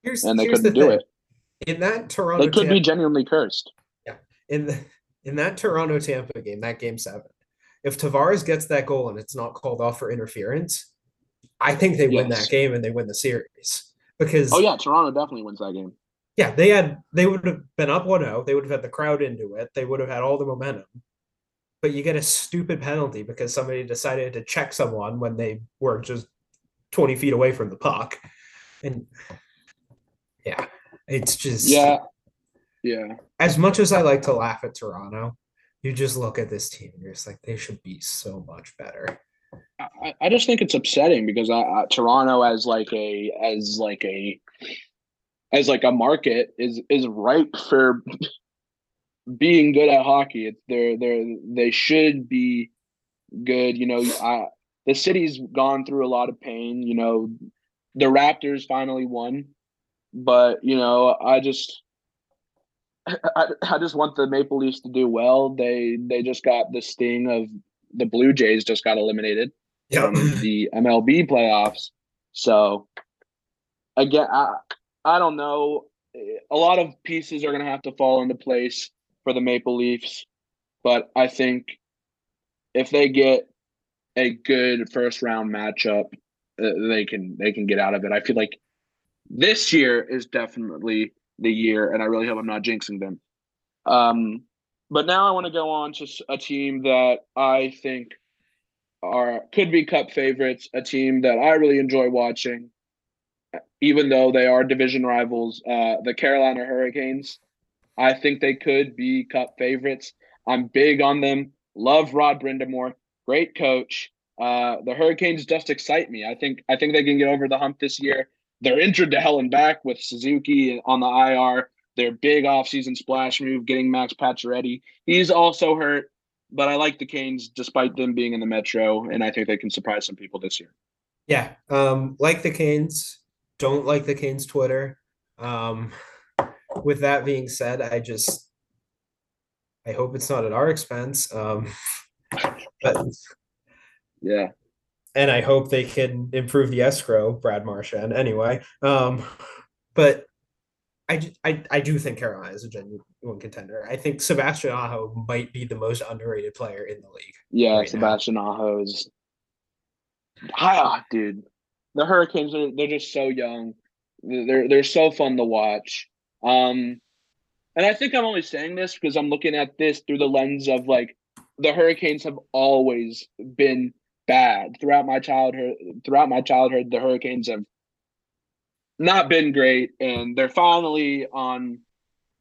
Here's, and they here's couldn't the do thing. it. In that Toronto, They could be genuinely cursed. Yeah, in the, in that Toronto Tampa game, that game seven, if Tavares gets that goal and it's not called off for interference, I think they win that game and they win the series because Oh yeah, Toronto definitely wins that game. yeah, they had they would have been up 1-0. They would have had the crowd into it. They would have had all the momentum. But you get a stupid penalty because somebody decided to check someone when they were just 20 feet away from the puck. And yeah, it's just Yeah, yeah. as much as I like to laugh at Toronto, you just look at this team and you're just like they should be so much better. I, I just think it's upsetting because I, I, Toronto as like a as like a as like a market is is ripe for being good at hockey. It's they're they're they should be good. You know, I, the city's gone through a lot of pain. You know, the Raptors finally won, but you know, I just. I, I just want the Maple Leafs to do well. They they just got the sting of the Blue Jays just got eliminated from the MLB playoffs. So again, I I don't know. A lot of pieces are going to have to fall into place for the Maple Leafs, but I think if they get a good first round matchup, uh, they can they can get out of it. I feel like this year is definitely the year, and I really hope I'm not jinxing them. Um, but now I want to go on to a team that I think are could be cup favorites, a team that I really enjoy watching, even though they are division rivals, uh, the Carolina Hurricanes. I think they could be cup favorites. I'm big on them. Love Rod Brind'Amour, great coach. Uh, the Hurricanes just excite me. I think I think they can get over the hump this year. They're injured to hell and back with Suzuki on the IR. Their big offseason splash move, getting Max Pacioretty. He's also hurt but I like the Canes despite them being in the Metro, and I think they can surprise some people this year. Yeah, um, like the Canes, don't like the Canes Twitter. Um, with that being said, I just I hope it's not at our expense. Um, but Yeah, and I hope they can improve the escrow, Brad Marchand. Anyway, um, but I, I I do think Carolina is a genuine contender. I think Sebastian Aho might be the most underrated player in the league. yeah. Right. Sebastian Aho is, ah, dude. The Hurricanes are they're just so young. They're they're so fun to watch. Um, and I think I'm only saying this because I'm looking at this through the lens of like the Hurricanes have always been bad throughout my childhood. Throughout my childhood, the Hurricanes have not been great, and they're finally on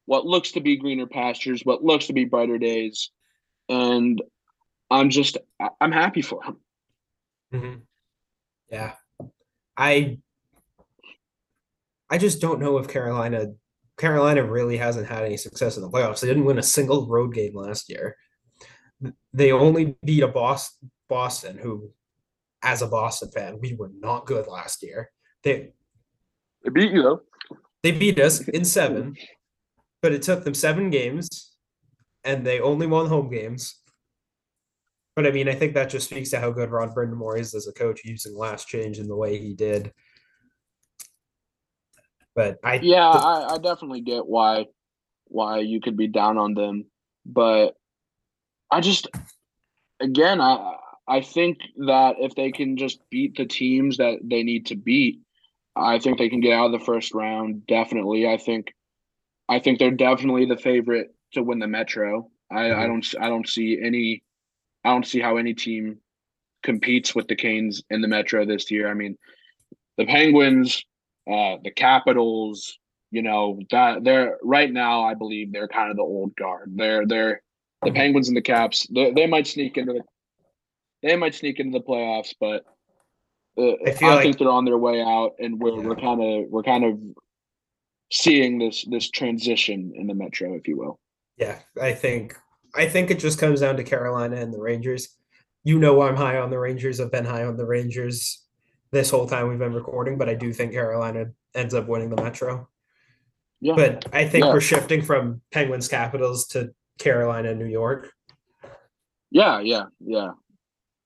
what looks to be greener pastures, what looks to be brighter days, and I'm just I'm happy for them. Mm-hmm. Yeah, I I just don't know if Carolina Carolina really hasn't had any success in the playoffs. They didn't win a single road game last year. They only beat a Boston Boston, who, as a Boston fan, we were not good last year. They They beat you though. they beat us in seven, but it took them seven games, and they only won home games. But I mean, I think that just speaks to how good Ron Brind'Amour is as a coach, using last change in the way he did. But I Yeah, I, I definitely get why why you could be down on them, but I just again I I think that if they can just beat the teams that they need to beat, I think they can get out of the first round. Definitely, I think I think they're definitely the favorite to win the Metro. I, I don't I don't see any I don't see how any team competes with the Canes in the Metro this year. I mean, the Penguins, uh, the Capitals, you know that they're right now. I believe they're kind of the old guard. They're they're the Penguins and the Caps. They, they might sneak into the they might sneak into the playoffs, but uh, I I, like- think they're on their way out, and we're we're kind of we're kind of seeing this this transition in the Metro, if you will. yeah, I think I think it just comes down to Carolina and the Rangers. You know I'm high on the Rangers. I've been high on the Rangers this whole time we've been recording, but I do think Carolina ends up winning the Metro. Yeah, But I think Yeah. we're shifting from Penguins Capitals to Carolina New York. Yeah, yeah, yeah,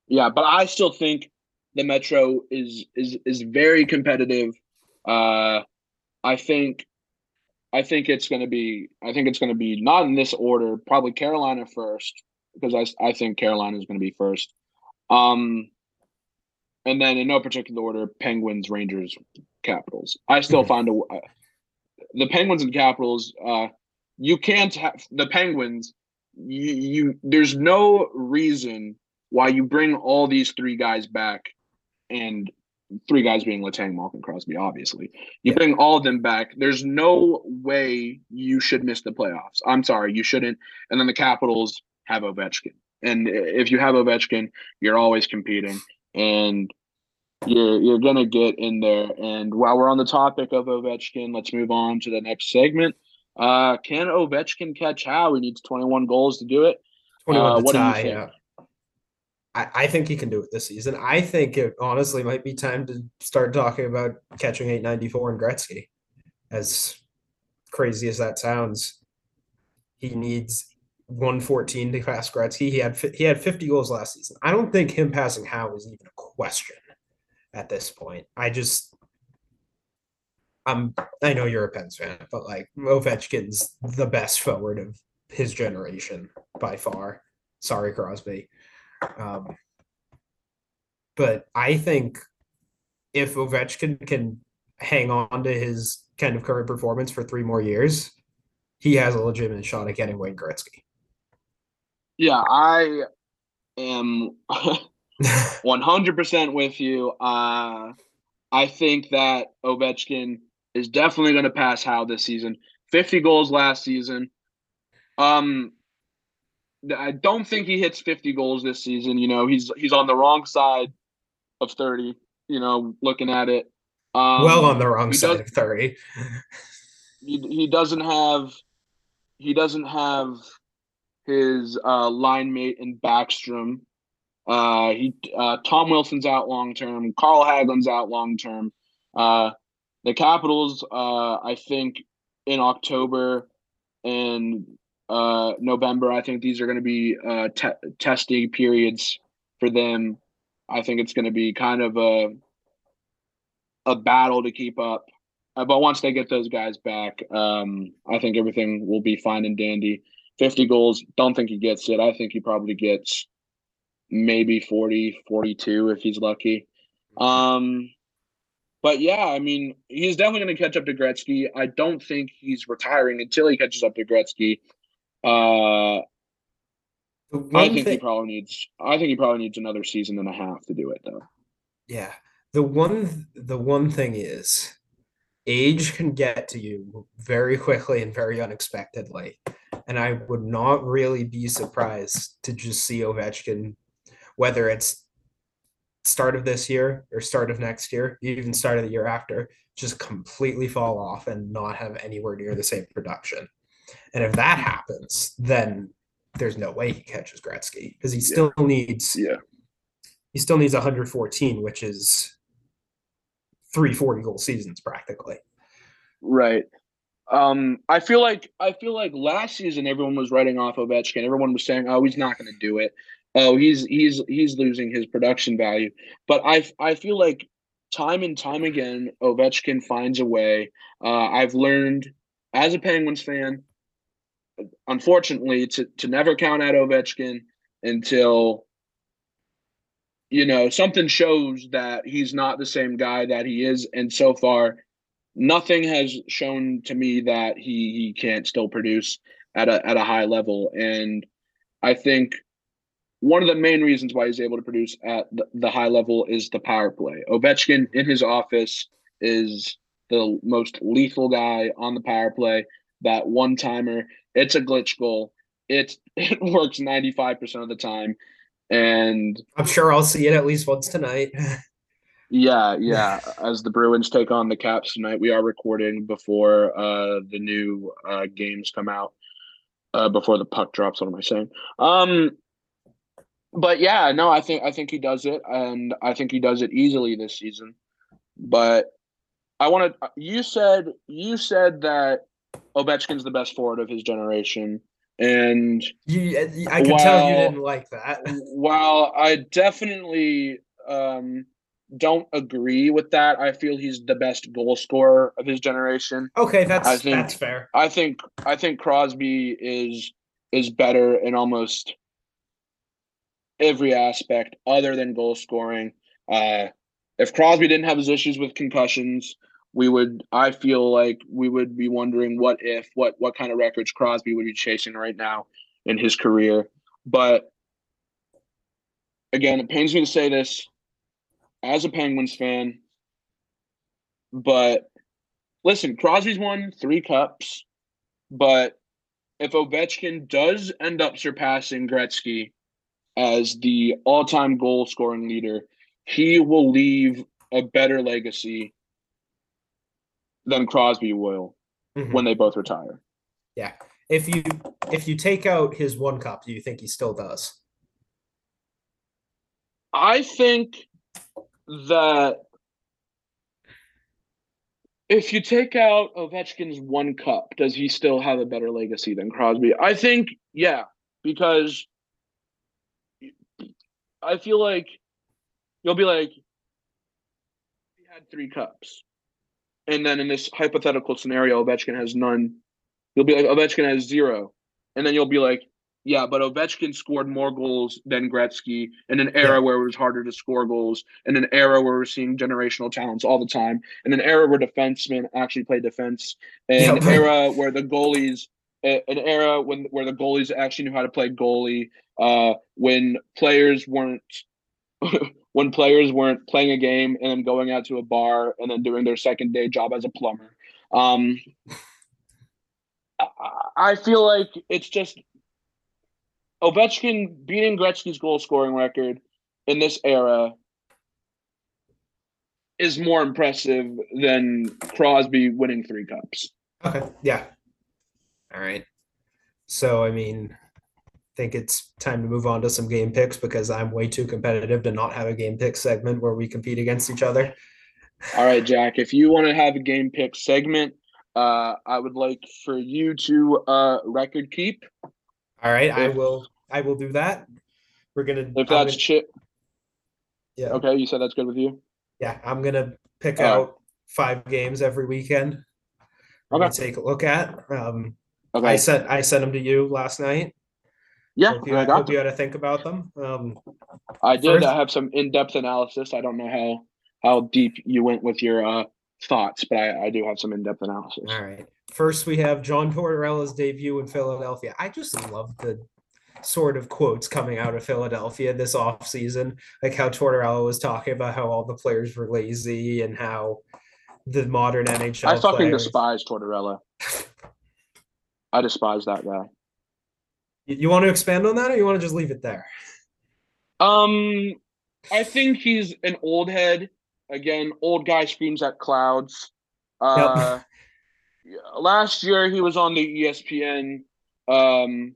yeah. But I still think the Metro is is is very competitive. Uh, I think I think it's going to be I think it's going to be not in this order, probably Carolina first because I I think Carolina is going to be first. Um and then in no particular order, Penguins, Rangers, Capitals. I still mm-hmm. find a uh, the Penguins and Capitals uh you can't have the Penguins you, you there's no reason why you bring all these three guys back and three guys being Letang, Malkin, Crosby, obviously. You yeah. bring all of them back. There's no way you should miss the playoffs. I'm sorry, you shouldn't. And then the Capitals have Ovechkin. And if you have Ovechkin, you're always competing. And you're you're gonna get in there. And while we're on the topic of Ovechkin, let's move on to the next segment. Uh, can Ovechkin catch Howe? He needs 21 goals to do it. 21 uh, what tie, do you think? Yeah. I, I think he can do it this season. I think it honestly might be time to start talking about catching 894 and Gretzky. As crazy as that sounds, he needs 114 to pass Gretzky. He had he had 50 goals last season. I don't think him passing Howe is even a question at this point. I just I'm I know you're a Pens fan, but like Ovechkin's the best forward of his generation by far. Sorry, Crosby. Um, but I think if Ovechkin can hang on to his kind of current performance for three more years, he has a legitimate shot at getting Wayne Gretzky. Yeah, I am 100% with you. Uh, I think that Ovechkin is definitely going to pass Howe this season. 50 goals last season. Um, I don't think he hits 50 goals this season. You know, he's he's on the wrong side of 30. You know, looking at it. Um, well, on the wrong side of 30. he, he doesn't have he doesn't have his uh, line mate in Backstrom. Uh, he uh, Tom Wilson's out long term. Carl Hagelin's out long term. Uh, the Capitals, uh, I think, in October and uh, November. I think these are going to be uh, te- testing periods for them. I think it's going to be kind of a a battle to keep up. Uh, but once they get those guys back, um, I think everything will be fine and dandy. 50 goals, don't think he gets it. I think he probably gets maybe 40, 42 if he's lucky. Um, but yeah, I mean, he's definitely going to catch up to Gretzky. I don't think he's retiring until he catches up to Gretzky. Uh, I think thing, he probably needs. I think he probably needs another season and a half to do it, though. Yeah, the one the one thing is, age can get to you very quickly and very unexpectedly, and I would not really be surprised to just see Ovechkin, whether it's start of this year or start of next year, even start of the year after, just completely fall off and not have anywhere near the same production. And if that happens, then there's no way he catches Gretzky because he still yeah. needs yeah he still needs 114, which is three 40 goal seasons practically. Right. Um, I feel like I feel like last season everyone was writing off Ovechkin. Everyone was saying, "Oh, he's not going to do it. Oh, he's he's he's losing his production value." But I I feel like time and time again, Ovechkin finds a way. Uh, I've learned as a Penguins fan, unfortunately, to, to never count out Ovechkin until you know something shows that he's not the same guy that he is. And so far, nothing has shown to me that he he can't still produce at a at a high level. And I think one of the main reasons why he's able to produce at the, the high level is the power play. Ovechkin in his office is the most lethal guy on the power play. That one timer, it's a glitch goal. It it works 95% of the time. And I'm sure I'll see it at least once tonight. yeah, yeah. As the Bruins take on the Caps tonight, we are recording before uh the new uh games come out. Uh before the puck drops, what am I saying? Um but yeah, no, I think I think he does it and I think he does it easily this season. But I want to. You said you said that Ovechkin's the best forward of his generation, and you, I can while, tell you didn't like that. while I definitely um, don't agree with that. I feel he's the best goal scorer of his generation. Okay, that's I think- that's fair. I think I think Crosby is is better in almost every aspect other than goal scoring. Uh, if Crosby didn't have his issues with concussions, we would I feel like we would be wondering what if what what kind of records Crosby would be chasing right now in his career. But again, it pains me to say this as a Penguins fan, but listen, Crosby's won three cups, but if Ovechkin does end up surpassing Gretzky as the all-time goal scoring leader, he will leave a better legacy than Crosby will Mhm. when they both retire. Yeah. If you if you take out his one cup, do you think he still does? I think that if you take out Ovechkin's one cup, does he still have a better legacy than Crosby? I think, yeah, because I feel like you'll be like, he had three cups. And then in this hypothetical scenario, Ovechkin has none. You'll be like, Ovechkin has zero. And then you'll be like, yeah, but Ovechkin scored more goals than Gretzky in an era Yeah. where it was harder to score goals, in an era where we're seeing generational talents all the time, in an era where defensemen actually play defense, in an era where the goalies, an era when where the goalies actually knew how to play goalie, uh, when players weren't. when players weren't playing a game and then going out to a bar and then doing their second day job as a plumber. Um, I- feel like it's just Ovechkin beating Gretzky's goal scoring record in this era is more impressive than Crosby winning three cups. Okay. Yeah. All right. So I mean, think it's time to move on to some game picks because I'm way too competitive to not have a game pick segment where we compete against each other. All right, Jack, if you want to have a game pick segment, uh, I would like for you to uh, record keep. All right, I will I will do that. We're gonna If that's gonna- chip, yeah, okay, you said that's good with you. yeah, I'm gonna pick All right. out five games every weekend. Okay. take a look at. Um Okay, I sent I sent them to you last night. Yeah, Hope you, I got hope you had to think about them. Um I did. First- I have some in-depth analysis. I don't know how how deep you went with your uh, thoughts, but I, I do have some in-depth analysis. All right. First, we have John Tortorella's debut in Philadelphia. I just love the sort of quotes coming out of Philadelphia this offseason, like how Tortorella was talking about how all the players were lazy and how the modern NHL I fucking players. despise Tortorella. I despise that guy. You, want to expand on that, or you want to just leave it there? Um, I think he's an old head. Again, old guy screams at clouds. Uh, yeah, last year he was on the ESPN um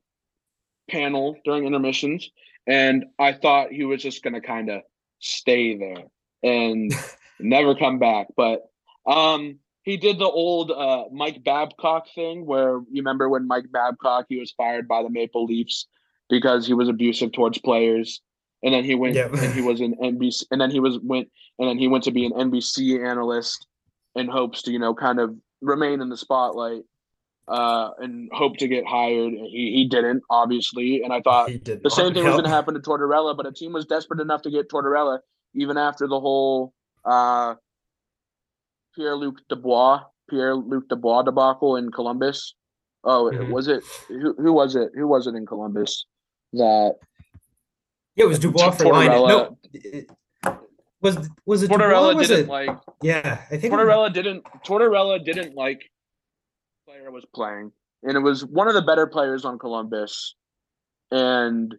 panel during intermissions, and I thought he was just gonna kind of stay there and never come back. But um, he did the old uh, Mike Babcock thing, where you remember when Mike Babcock he was fired by the Maple Leafs because he was abusive towards players, and then he went Yep. and he was an NBC, and then he was went and then he went to be an NBC analyst in hopes to you know kind of remain in the spotlight uh, and hope to get hired. He he didn't obviously, and I thought the same thing was going to happen to Tortorella, but a team was desperate enough to get Tortorella even after the whole uh, Pierre Luc Dubois, Pierre Luc Dubois debacle in Columbus. Oh, Mhm. was it who, who was it? Who was it in Columbus that Yeah, it was Dubois for line. Tortorella- No, it- was was it Tortorella Was didn't it? like? Yeah, I think. Tortorella didn't. Tortorella didn't like. the Player was playing, and it was one of the better players on Columbus, and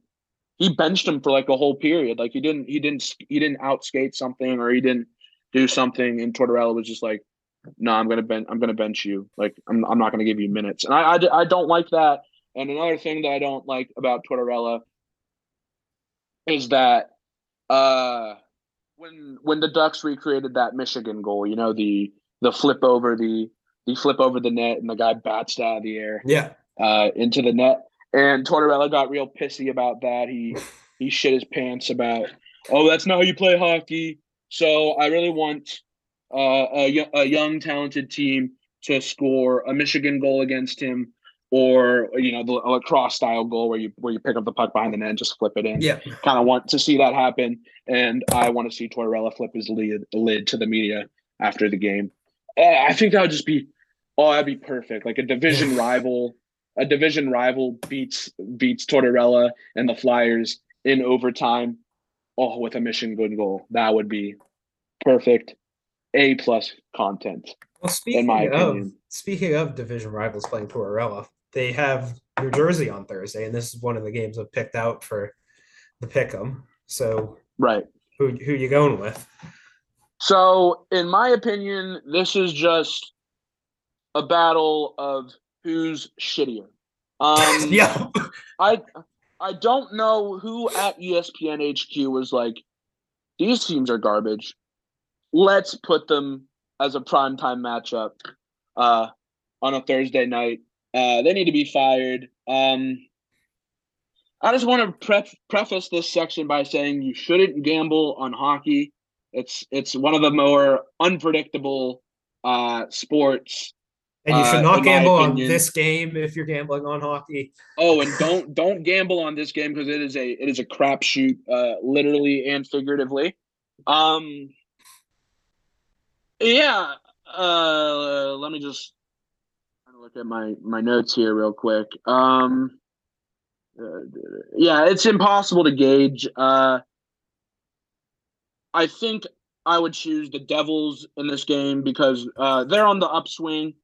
he benched him for like a whole period. Like he didn't. He didn't. He didn't outskate something, or he didn't do something, and Tortorella was just like, "No, I'm gonna bench. I'm gonna bench you. Like I'm. I'm not gonna give you minutes." And I I don't like that. And another thing that I don't like about Tortorella is that uh when when the Ducks recreated that Michigan goal, you know the the flip over the the flip over the net and the guy bats out of the air Yeah, uh, into the net. And Tortorella got real pissy about that. He he shit his pants about, oh, that's not how you play hockey. So I really want uh, a, a young, talented team to score a Michigan goal against him, or you know the lacrosse style goal where you where you pick up the puck behind the net and just flip it in. Yeah, kind of want to see that happen, and I want to see Tortorella flip his lid lid to the media after the game. Uh, I think that would just be oh, that'd be perfect. Like a division rival, a division rival beats beats Tortorella and the Flyers in overtime. Oh, with a mission good goal, that would be perfect. A plus content. Well, speaking in my of opinion. speaking of division rivals playing Tortorella, they have New Jersey on Thursday, and this is one of the games I've picked out for the pick'em. So, right, who who you going with? So, in my opinion, this is just a battle of who's shittier. Um, yeah, I I don't know who at ESPN HQ was like, these teams are garbage. Let's put them as a primetime matchup uh, on a Thursday night. Uh, they need to be fired. Um, I just want to pre- preface this section by saying you shouldn't gamble on hockey. It's it's one of the more unpredictable uh, sports. And you should uh, not uh, gamble on this game if you're gambling on hockey. Oh, and don't don't gamble on this game because it is a it is a crapshoot, uh, literally and figuratively. Um, yeah. Uh, let me just look at my my notes here real quick. Um, uh, yeah, it's impossible to gauge. Uh, I think I would choose the Devils in this game because uh, they're on the upswing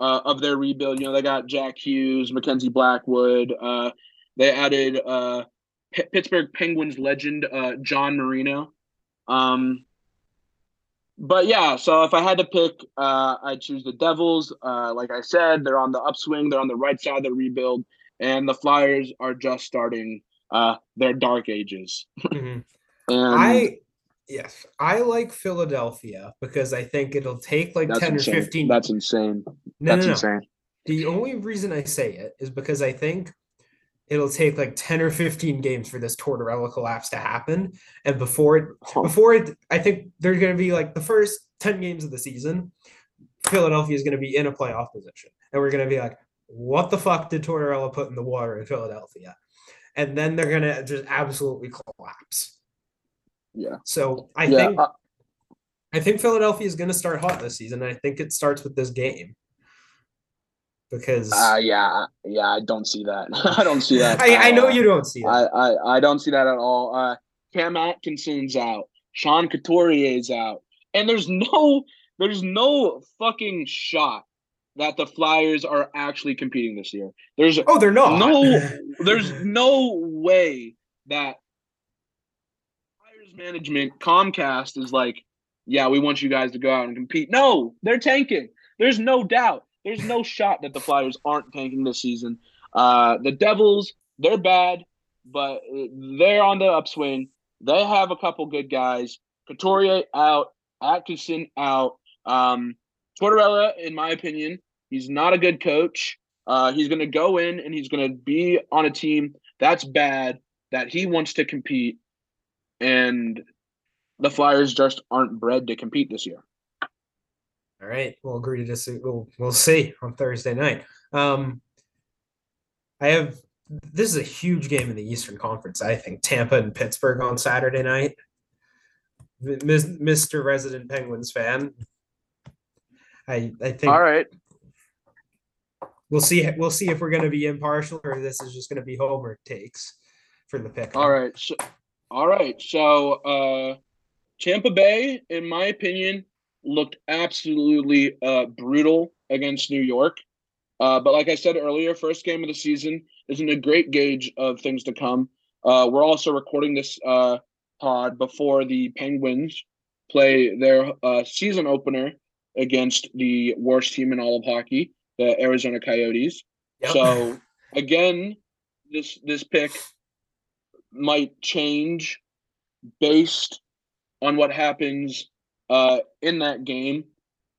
uh, of their rebuild. You know, they got Jack Hughes, Mackenzie Blackwood. Uh, they added uh, P- Pittsburgh Penguins legend uh, John Marino. Um, but yeah, so if I had to pick, uh, I'd choose the Devils. Uh, like I said, they're on the upswing. They're on the right side of the rebuild, and the Flyers are just starting uh, their dark ages. mm-hmm. and I yes, I like Philadelphia because I think it'll take like ten insane. or fifteen. That's insane. No, That's no, no. insane. The only reason I say it is because I think it'll take like 10 or 15 games for this Tortorella collapse to happen. And before it, before it, I think they're going to be like the first 10 games of the season, Philadelphia is going to be in a playoff position. And we're going to be like, what the fuck did Tortorella put in the water in Philadelphia? And then they're going to just absolutely collapse. Yeah. So I yeah, think, uh, I think Philadelphia is going to start hot this season. I think it starts with this game. Because uh, yeah yeah i don't see that. I don't see that I, I know you don't see that. I, I i don't see that at all. Uh cam atkinson's out. Sean couturier's out. And there's no there's no fucking shot that the flyers are actually competing this year. There's oh they're not. no there's no way that management comcast is like yeah we want you guys to go out and compete no they're tanking there's no doubt there's no shot that the Flyers aren't tanking this season. Uh, the Devils, they're bad, but they're on the upswing. They have a couple good guys. Couturier out, Atkinson out. Um, Tortorella, in my opinion, he's not a good coach. Uh, he's going to go in and he's going to be on a team that's bad, that he wants to compete, and the Flyers just aren't bred to compete this year. All right, we'll agree to disagree. We'll we'll see on Thursday night. Um, I have this is a huge game in the Eastern Conference. I think Tampa and Pittsburgh on Saturday night. Mr. Resident Penguins fan. I I think. All right. We'll see. We'll see if we're going to be impartial or this is just going to be Homer takes for the pick. All right. So, all right. So, uh, Tampa Bay, in my opinion, looked absolutely uh, brutal against New York. Uh, but like I said earlier, first game of the season isn't a great gauge of things to come. Uh, we're also recording this uh, pod before the Penguins play their uh, season opener against the worst team in all of hockey, the Arizona Coyotes. Yep. So again, this this pick might change based on what happens uh, in that game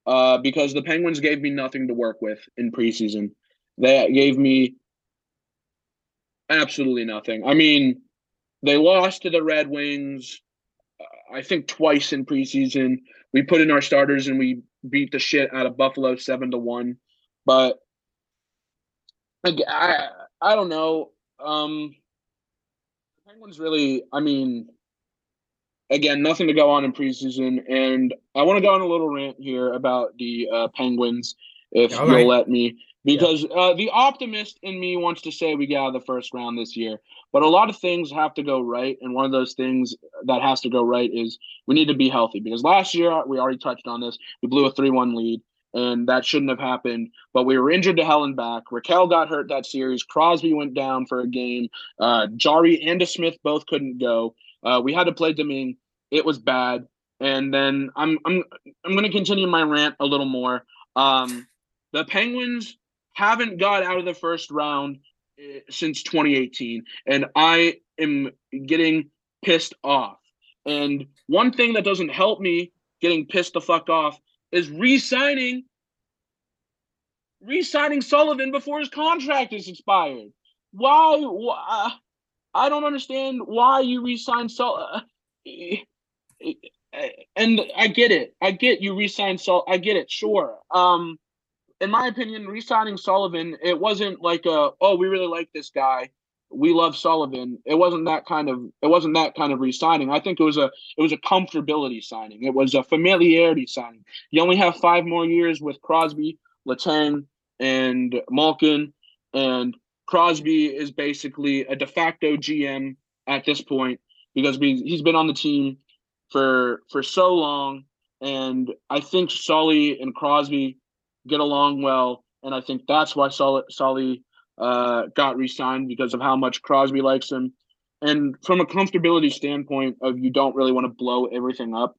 uh, because the Penguins gave me nothing to work with in preseason. They gave me absolutely nothing. I mean, they lost to the Red Wings. I think twice in preseason. We put in our starters and we beat the shit out of Buffalo seven to one. But I I don't know. Um, Penguins really. I mean, again, nothing to go on in preseason, and I want to go on a little rant here about the uh, Penguins, if you'll let me, because yeah. uh, the optimist in me wants to say we get out of the first round this year, but a lot of things have to go right, and one of those things that has to go right is we need to be healthy. Because last year we already touched on this, we blew a three-one lead. And that shouldn't have happened, but we were injured to hell and back. Rakell got hurt that series. Crosby went down for a game. Uh, Jarry and Smith both couldn't go. Uh, we had to play Domingue. It was bad. And then I'm I'm I'm going to continue my rant a little more. Um, the Penguins haven't got out of the first round eh, since 2018, and I am getting pissed off. And one thing that doesn't help me getting pissed the fuck off is re-signing re-signing Sullivan before his contract is expired. Why? why I don't understand why you re-sign Sullivan. And I get it. I get you re-sign Sul. I get it. Sure. Um, in my opinion, re-signing Sullivan, it wasn't like a oh we really like this guy, we love Sullivan. It wasn't that kind of it wasn't that kind of re-signing. I think it was a it was a comfortability signing. It was a familiarity signing. You only have five more years with Crosby, Letang, and Malkin, and Crosby is basically a de facto GM at this point because he's been on the team for for so long, and I think Sully and Crosby get along well, and I think that's why Sully, Sully uh, got re-signed because of how much Crosby likes him. And from a comfortability standpoint, of you don't really want to blow everything up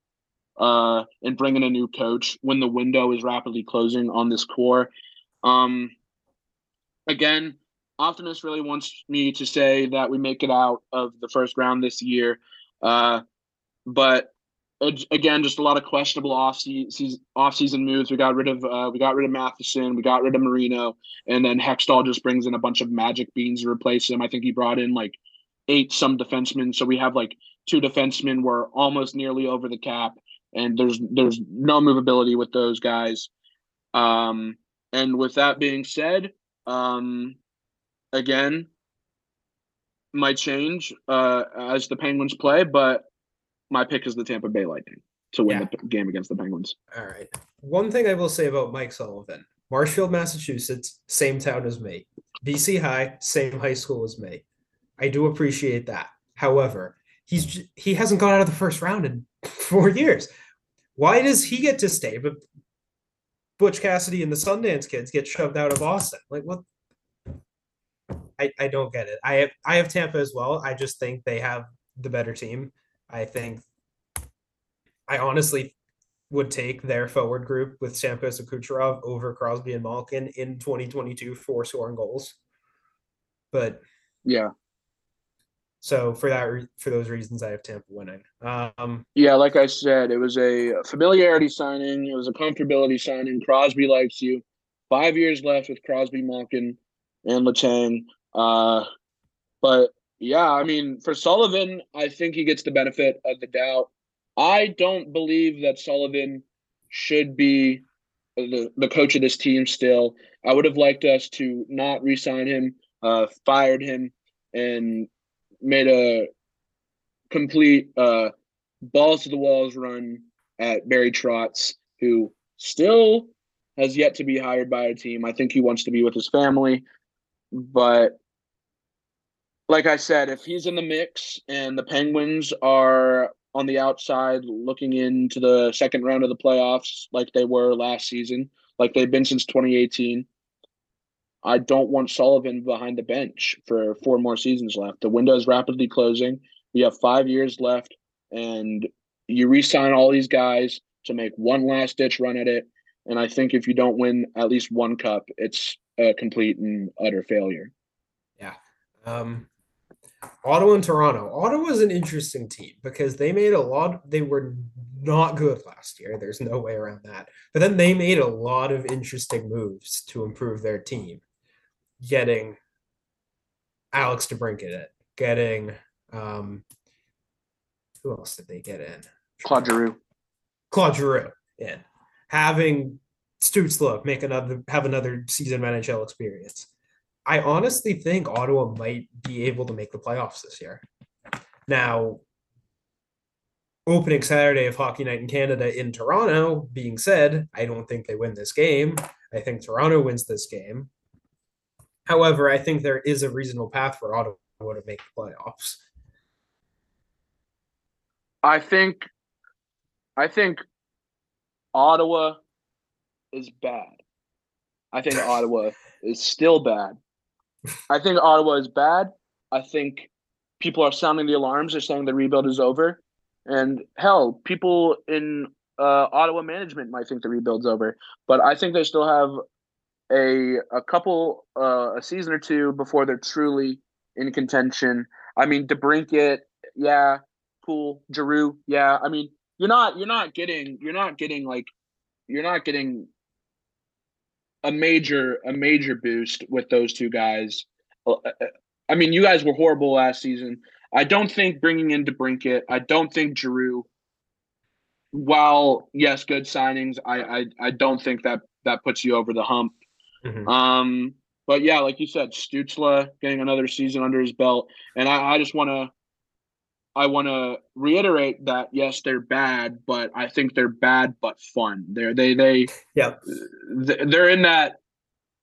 uh, and bring in a new coach when the window is rapidly closing on this core. Um, again, Optimist really wants me to say that we make it out of the first round this year. Uh, but again, just a lot of questionable off season off season moves. We got rid of uh, we got rid of Matheson, we got rid of Marino, and then Hextall just brings in a bunch of magic beans to replace him. I think he brought in like eight some defensemen, so we have like two defensemen. We're almost nearly over the cap, and there's there's no movability with those guys. Um, and with that being said, um, again, might change uh, as the Penguins play, but my pick is the Tampa Bay Lightning to win yeah. the game against the Penguins. All right. One thing I will say about Mike Sullivan Marshfield, Massachusetts, same town as me. BC High, same high school as me. I do appreciate that. However, he's he hasn't gone out of the first round in four years. Why does he get to stay, but Butch Cassidy and the Sundance kids get shoved out of Boston? Like what? I, I don't get it. I have I have Tampa as well. I just think they have the better team. I think I honestly would take their forward group with Stamkos and Kucherov over Crosby and Malkin in 2022 for scoring goals. But yeah. So for that for those reasons, I have Tampa winning. Um, yeah, like I said, it was a familiarity signing. It was a comfortability signing. Crosby likes you. Five years left with Crosby, Malkin, and Letang. Uh, but yeah, I mean, for Sullivan, I think he gets the benefit of the doubt. I don't believe that Sullivan should be the, the coach of this team still. I would have liked us to not re sign him, uh, fired him, and made a complete uh, balls to the walls run at Barry Trotz, who still has yet to be hired by a team. I think he wants to be with his family, but like I said, if he's in the mix and the Penguins are on the outside looking into the second round of the playoffs like they were last season, like they've been since 2018, I don't want Sullivan behind the bench for four more seasons left. The window is rapidly closing. We have five years left, and you re-sign all these guys to make one last ditch run at it. And I think if you don't win at least one cup, it's a complete and utter failure. Yeah. Um, Ottawa and Toronto. Ottawa is an interesting team because they made a lot. They were not good last year. There's no way around that. But then they made a lot of interesting moves to improve their team. Getting Alex DeBrincat, getting um, who else did they get in? Claude Giroux. Claude Giroux. in. having Stützle make another have another season of NHL experience. I honestly think Ottawa might be able to make the playoffs this year. Now, opening Saturday of Hockey Night in Canada in Toronto being said, I don't think they win this game. I think Toronto wins this game. However, I think there is a reasonable path for Ottawa to make the playoffs. I think I think Ottawa is bad. I think Ottawa is still bad. I think Ottawa is bad. I think people are sounding the alarms. They're saying the rebuild is over. And hell, people in uh, Ottawa management might think the rebuild's over. But I think they still have a a couple uh, a season or two before they're truly in contention. I mean, DeBrincat, yeah, cool. Giroux, yeah. I mean, you're not you're not getting you're not getting like you're not getting a major a major boost with those two guys. Uh, uh, I mean, you guys were horrible last season. I don't think bringing in DeBrincat, I don't think Giroux. While yes, good signings, I I, I don't think that that puts you over the hump. Mm-hmm. Um, but yeah, like you said, Stützle getting another season under his belt, and I, I just want to I want to reiterate that yes, they're bad, but I think they're bad but fun. They're they they yeah. they're in that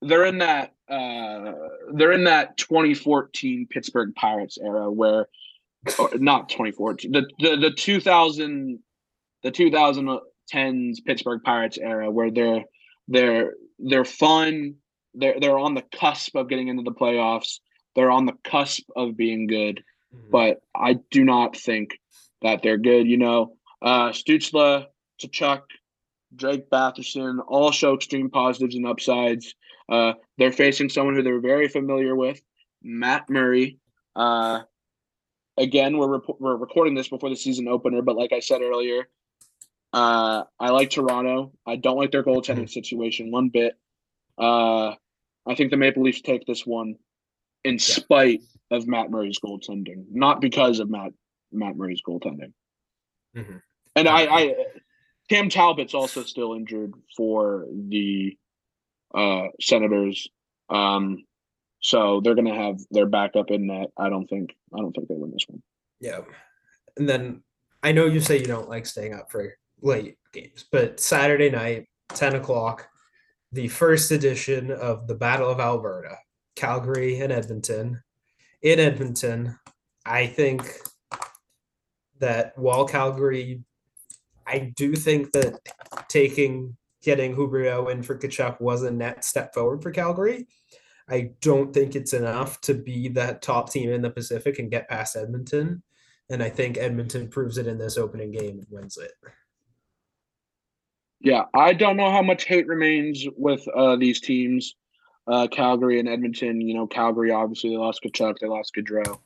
they're in that uh they're in that 2014 Pittsburgh Pirates era where not 2014 the, the the 2000 the 2010s Pittsburgh Pirates era where they're they're they're fun. They're they're on the cusp of getting into the playoffs. They're on the cusp of being good mm-hmm. but I do not think that they're good. You know, uh, Stützle, Chuck, Drake Batherson all show extreme positives and upsides. Uh, they're facing someone who they're very familiar with, Matt Murray. Uh, again, we're rep- we're recording this before the season opener, but like I said earlier, uh, I like Toronto. I don't like their goaltending mm-hmm. situation one bit. Uh, I think the Maple Leafs take this one in yeah. spite of Matt Murray's goaltending, not because of Matt Matt Murray's goaltending. Mm-hmm. And I, I, Cam Talbot's also still injured for the uh, Senators, um, so they're going to have their backup in net. I don't think I don't think they win this one. Yeah, and then I know you say you don't like staying up for late games, but Saturday night, ten o'clock, the first edition of the Battle of Alberta, Calgary and Edmonton in Edmonton. I think that while Calgary, I do think that taking getting Huberdeau in for Tkachuk was a net step forward for Calgary. I don't think it's enough to be that top team in the Pacific and get past Edmonton. And I think Edmonton proves it in this opening game and wins it. Yeah, I don't know how much hate remains with uh, these teams uh, Calgary and Edmonton. You know, Calgary obviously they lost Tkachuk, they lost Gaudreau.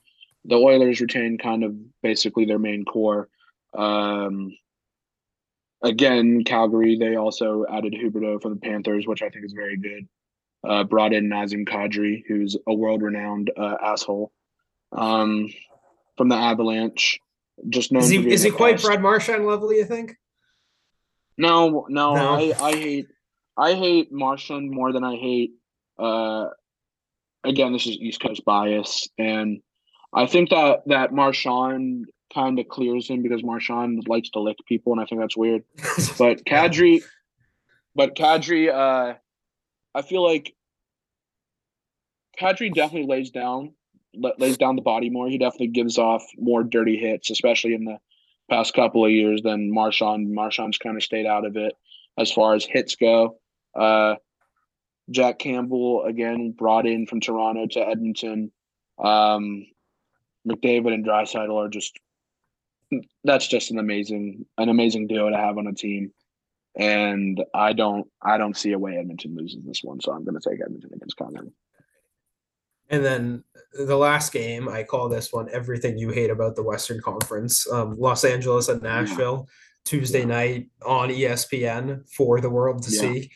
The Oilers retained kind of basically their main core. Um, again, Calgary they also added Huberdeau for the Panthers, which I think is very good. Uh, brought in Nazem Kadri, who's a world-renowned uh, asshole um, from the Avalanche. Just known is he is he quite Brad Marchand level? You think? No, no, no. I, I hate I hate Marchand more than I hate uh, again, this is East Coast bias, and I think that that Marchand kind of clears him because Marchand likes to lick people, and I think that's weird. but Kadri, but Kadri, uh, I feel like Kadri definitely lays down lays down the body more. He definitely gives off more dirty hits, especially in the past couple of years than Marchand. Marchand's kind of stayed out of it as far as hits go. Uh, Jack Campbell again brought in from Toronto to Edmonton. Um, McDavid and Draisaitl are just that's just an amazing an amazing deal to have on a team. And I don't I don't see a way Edmonton loses this one, so I'm going to take Edmonton against Calgary. And then the last game, I call this one everything you hate about the Western Conference. Um, Los Angeles and Nashville, yeah. Tuesday yeah. night on ESPN for the world to yeah. see.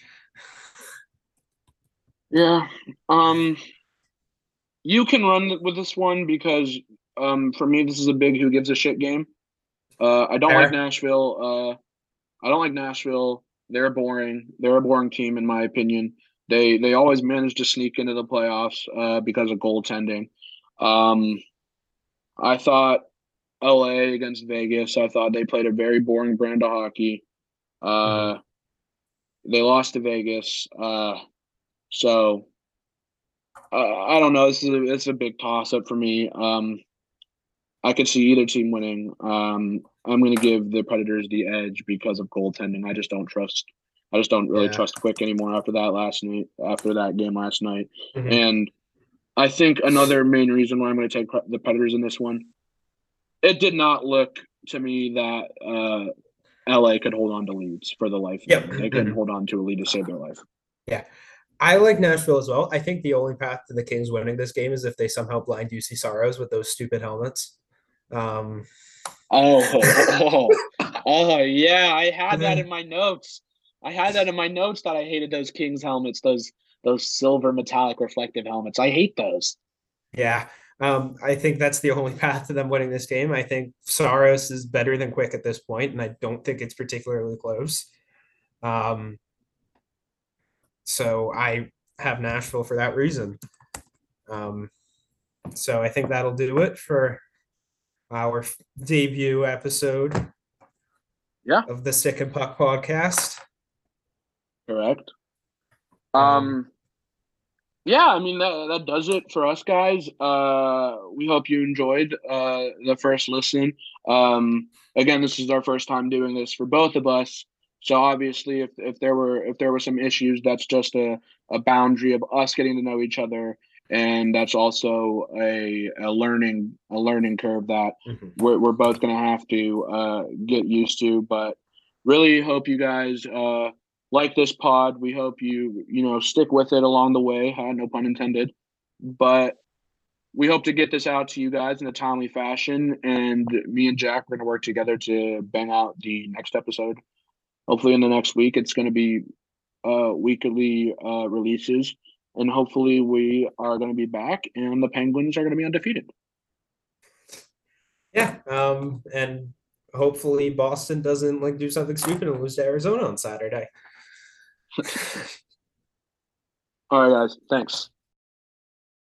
Yeah. Um you can run with this one because um for me this is a big who gives a shit game. Uh, I don't Fair. like Nashville. Uh, I don't like Nashville. They're boring. They're a boring team, in my opinion. They they always manage to sneak into the playoffs uh, because of goaltending. Um, I thought LA against Vegas. I thought they played a very boring brand of hockey. Uh, They lost to Vegas. Uh, so uh, I don't know. This is a, it's a big toss up for me. Um, I could see either team winning. Um, I'm going to give the Predators the edge because of goaltending. I just don't trust. I just don't really Yeah. trust Quick anymore after that last night. After that game last night, Mhm. and I think another main reason why I'm going to take the Predators in this one, it did not look to me that uh, LA could hold on to leads for the life. of Yep. them. They couldn't hold on to a lead to save their life. I like Nashville as well. I think the only path to the Kings winning this game is if they somehow blind Juuse Saros with those stupid helmets. Um, Oh, oh, oh, yeah! I had that in my notes. I had that in my notes that I hated those Kings helmets, those those silver metallic reflective helmets. I hate those. yeah, um, I think that's the only path to them winning this game. I think Saros is better than Quick at this point, and I don't think it's particularly close. Um, so I have Nashville for that reason. Um, so I think that'll do it for our debut episode. Yeah. Of the Stick and Puck podcast. Correct. Um, Um, yeah, I mean that that does it for us guys. Uh, we hope you enjoyed uh the first listen. Um, again, this is our first time doing this for both of us. So obviously, if if there were if there were some issues, that's just a a boundary of us getting to know each other, and that's also a a learning a learning curve that Mhm. we're, we're both going to have to uh, get used to. But really hope you guys uh, like this pod. We hope you you know stick with it along the way huh? no pun intended. But we hope to get this out to you guys in a timely fashion. And me and jack are going to work together to bang out the next episode hopefully in the next week it's going to be uh, weekly uh, releases. And hopefully we are going to be back and the penguins are going to be undefeated. Yeah, um, and hopefully Boston doesn't like do something stupid and lose to Arizona on Saturday. all right guys. Thanks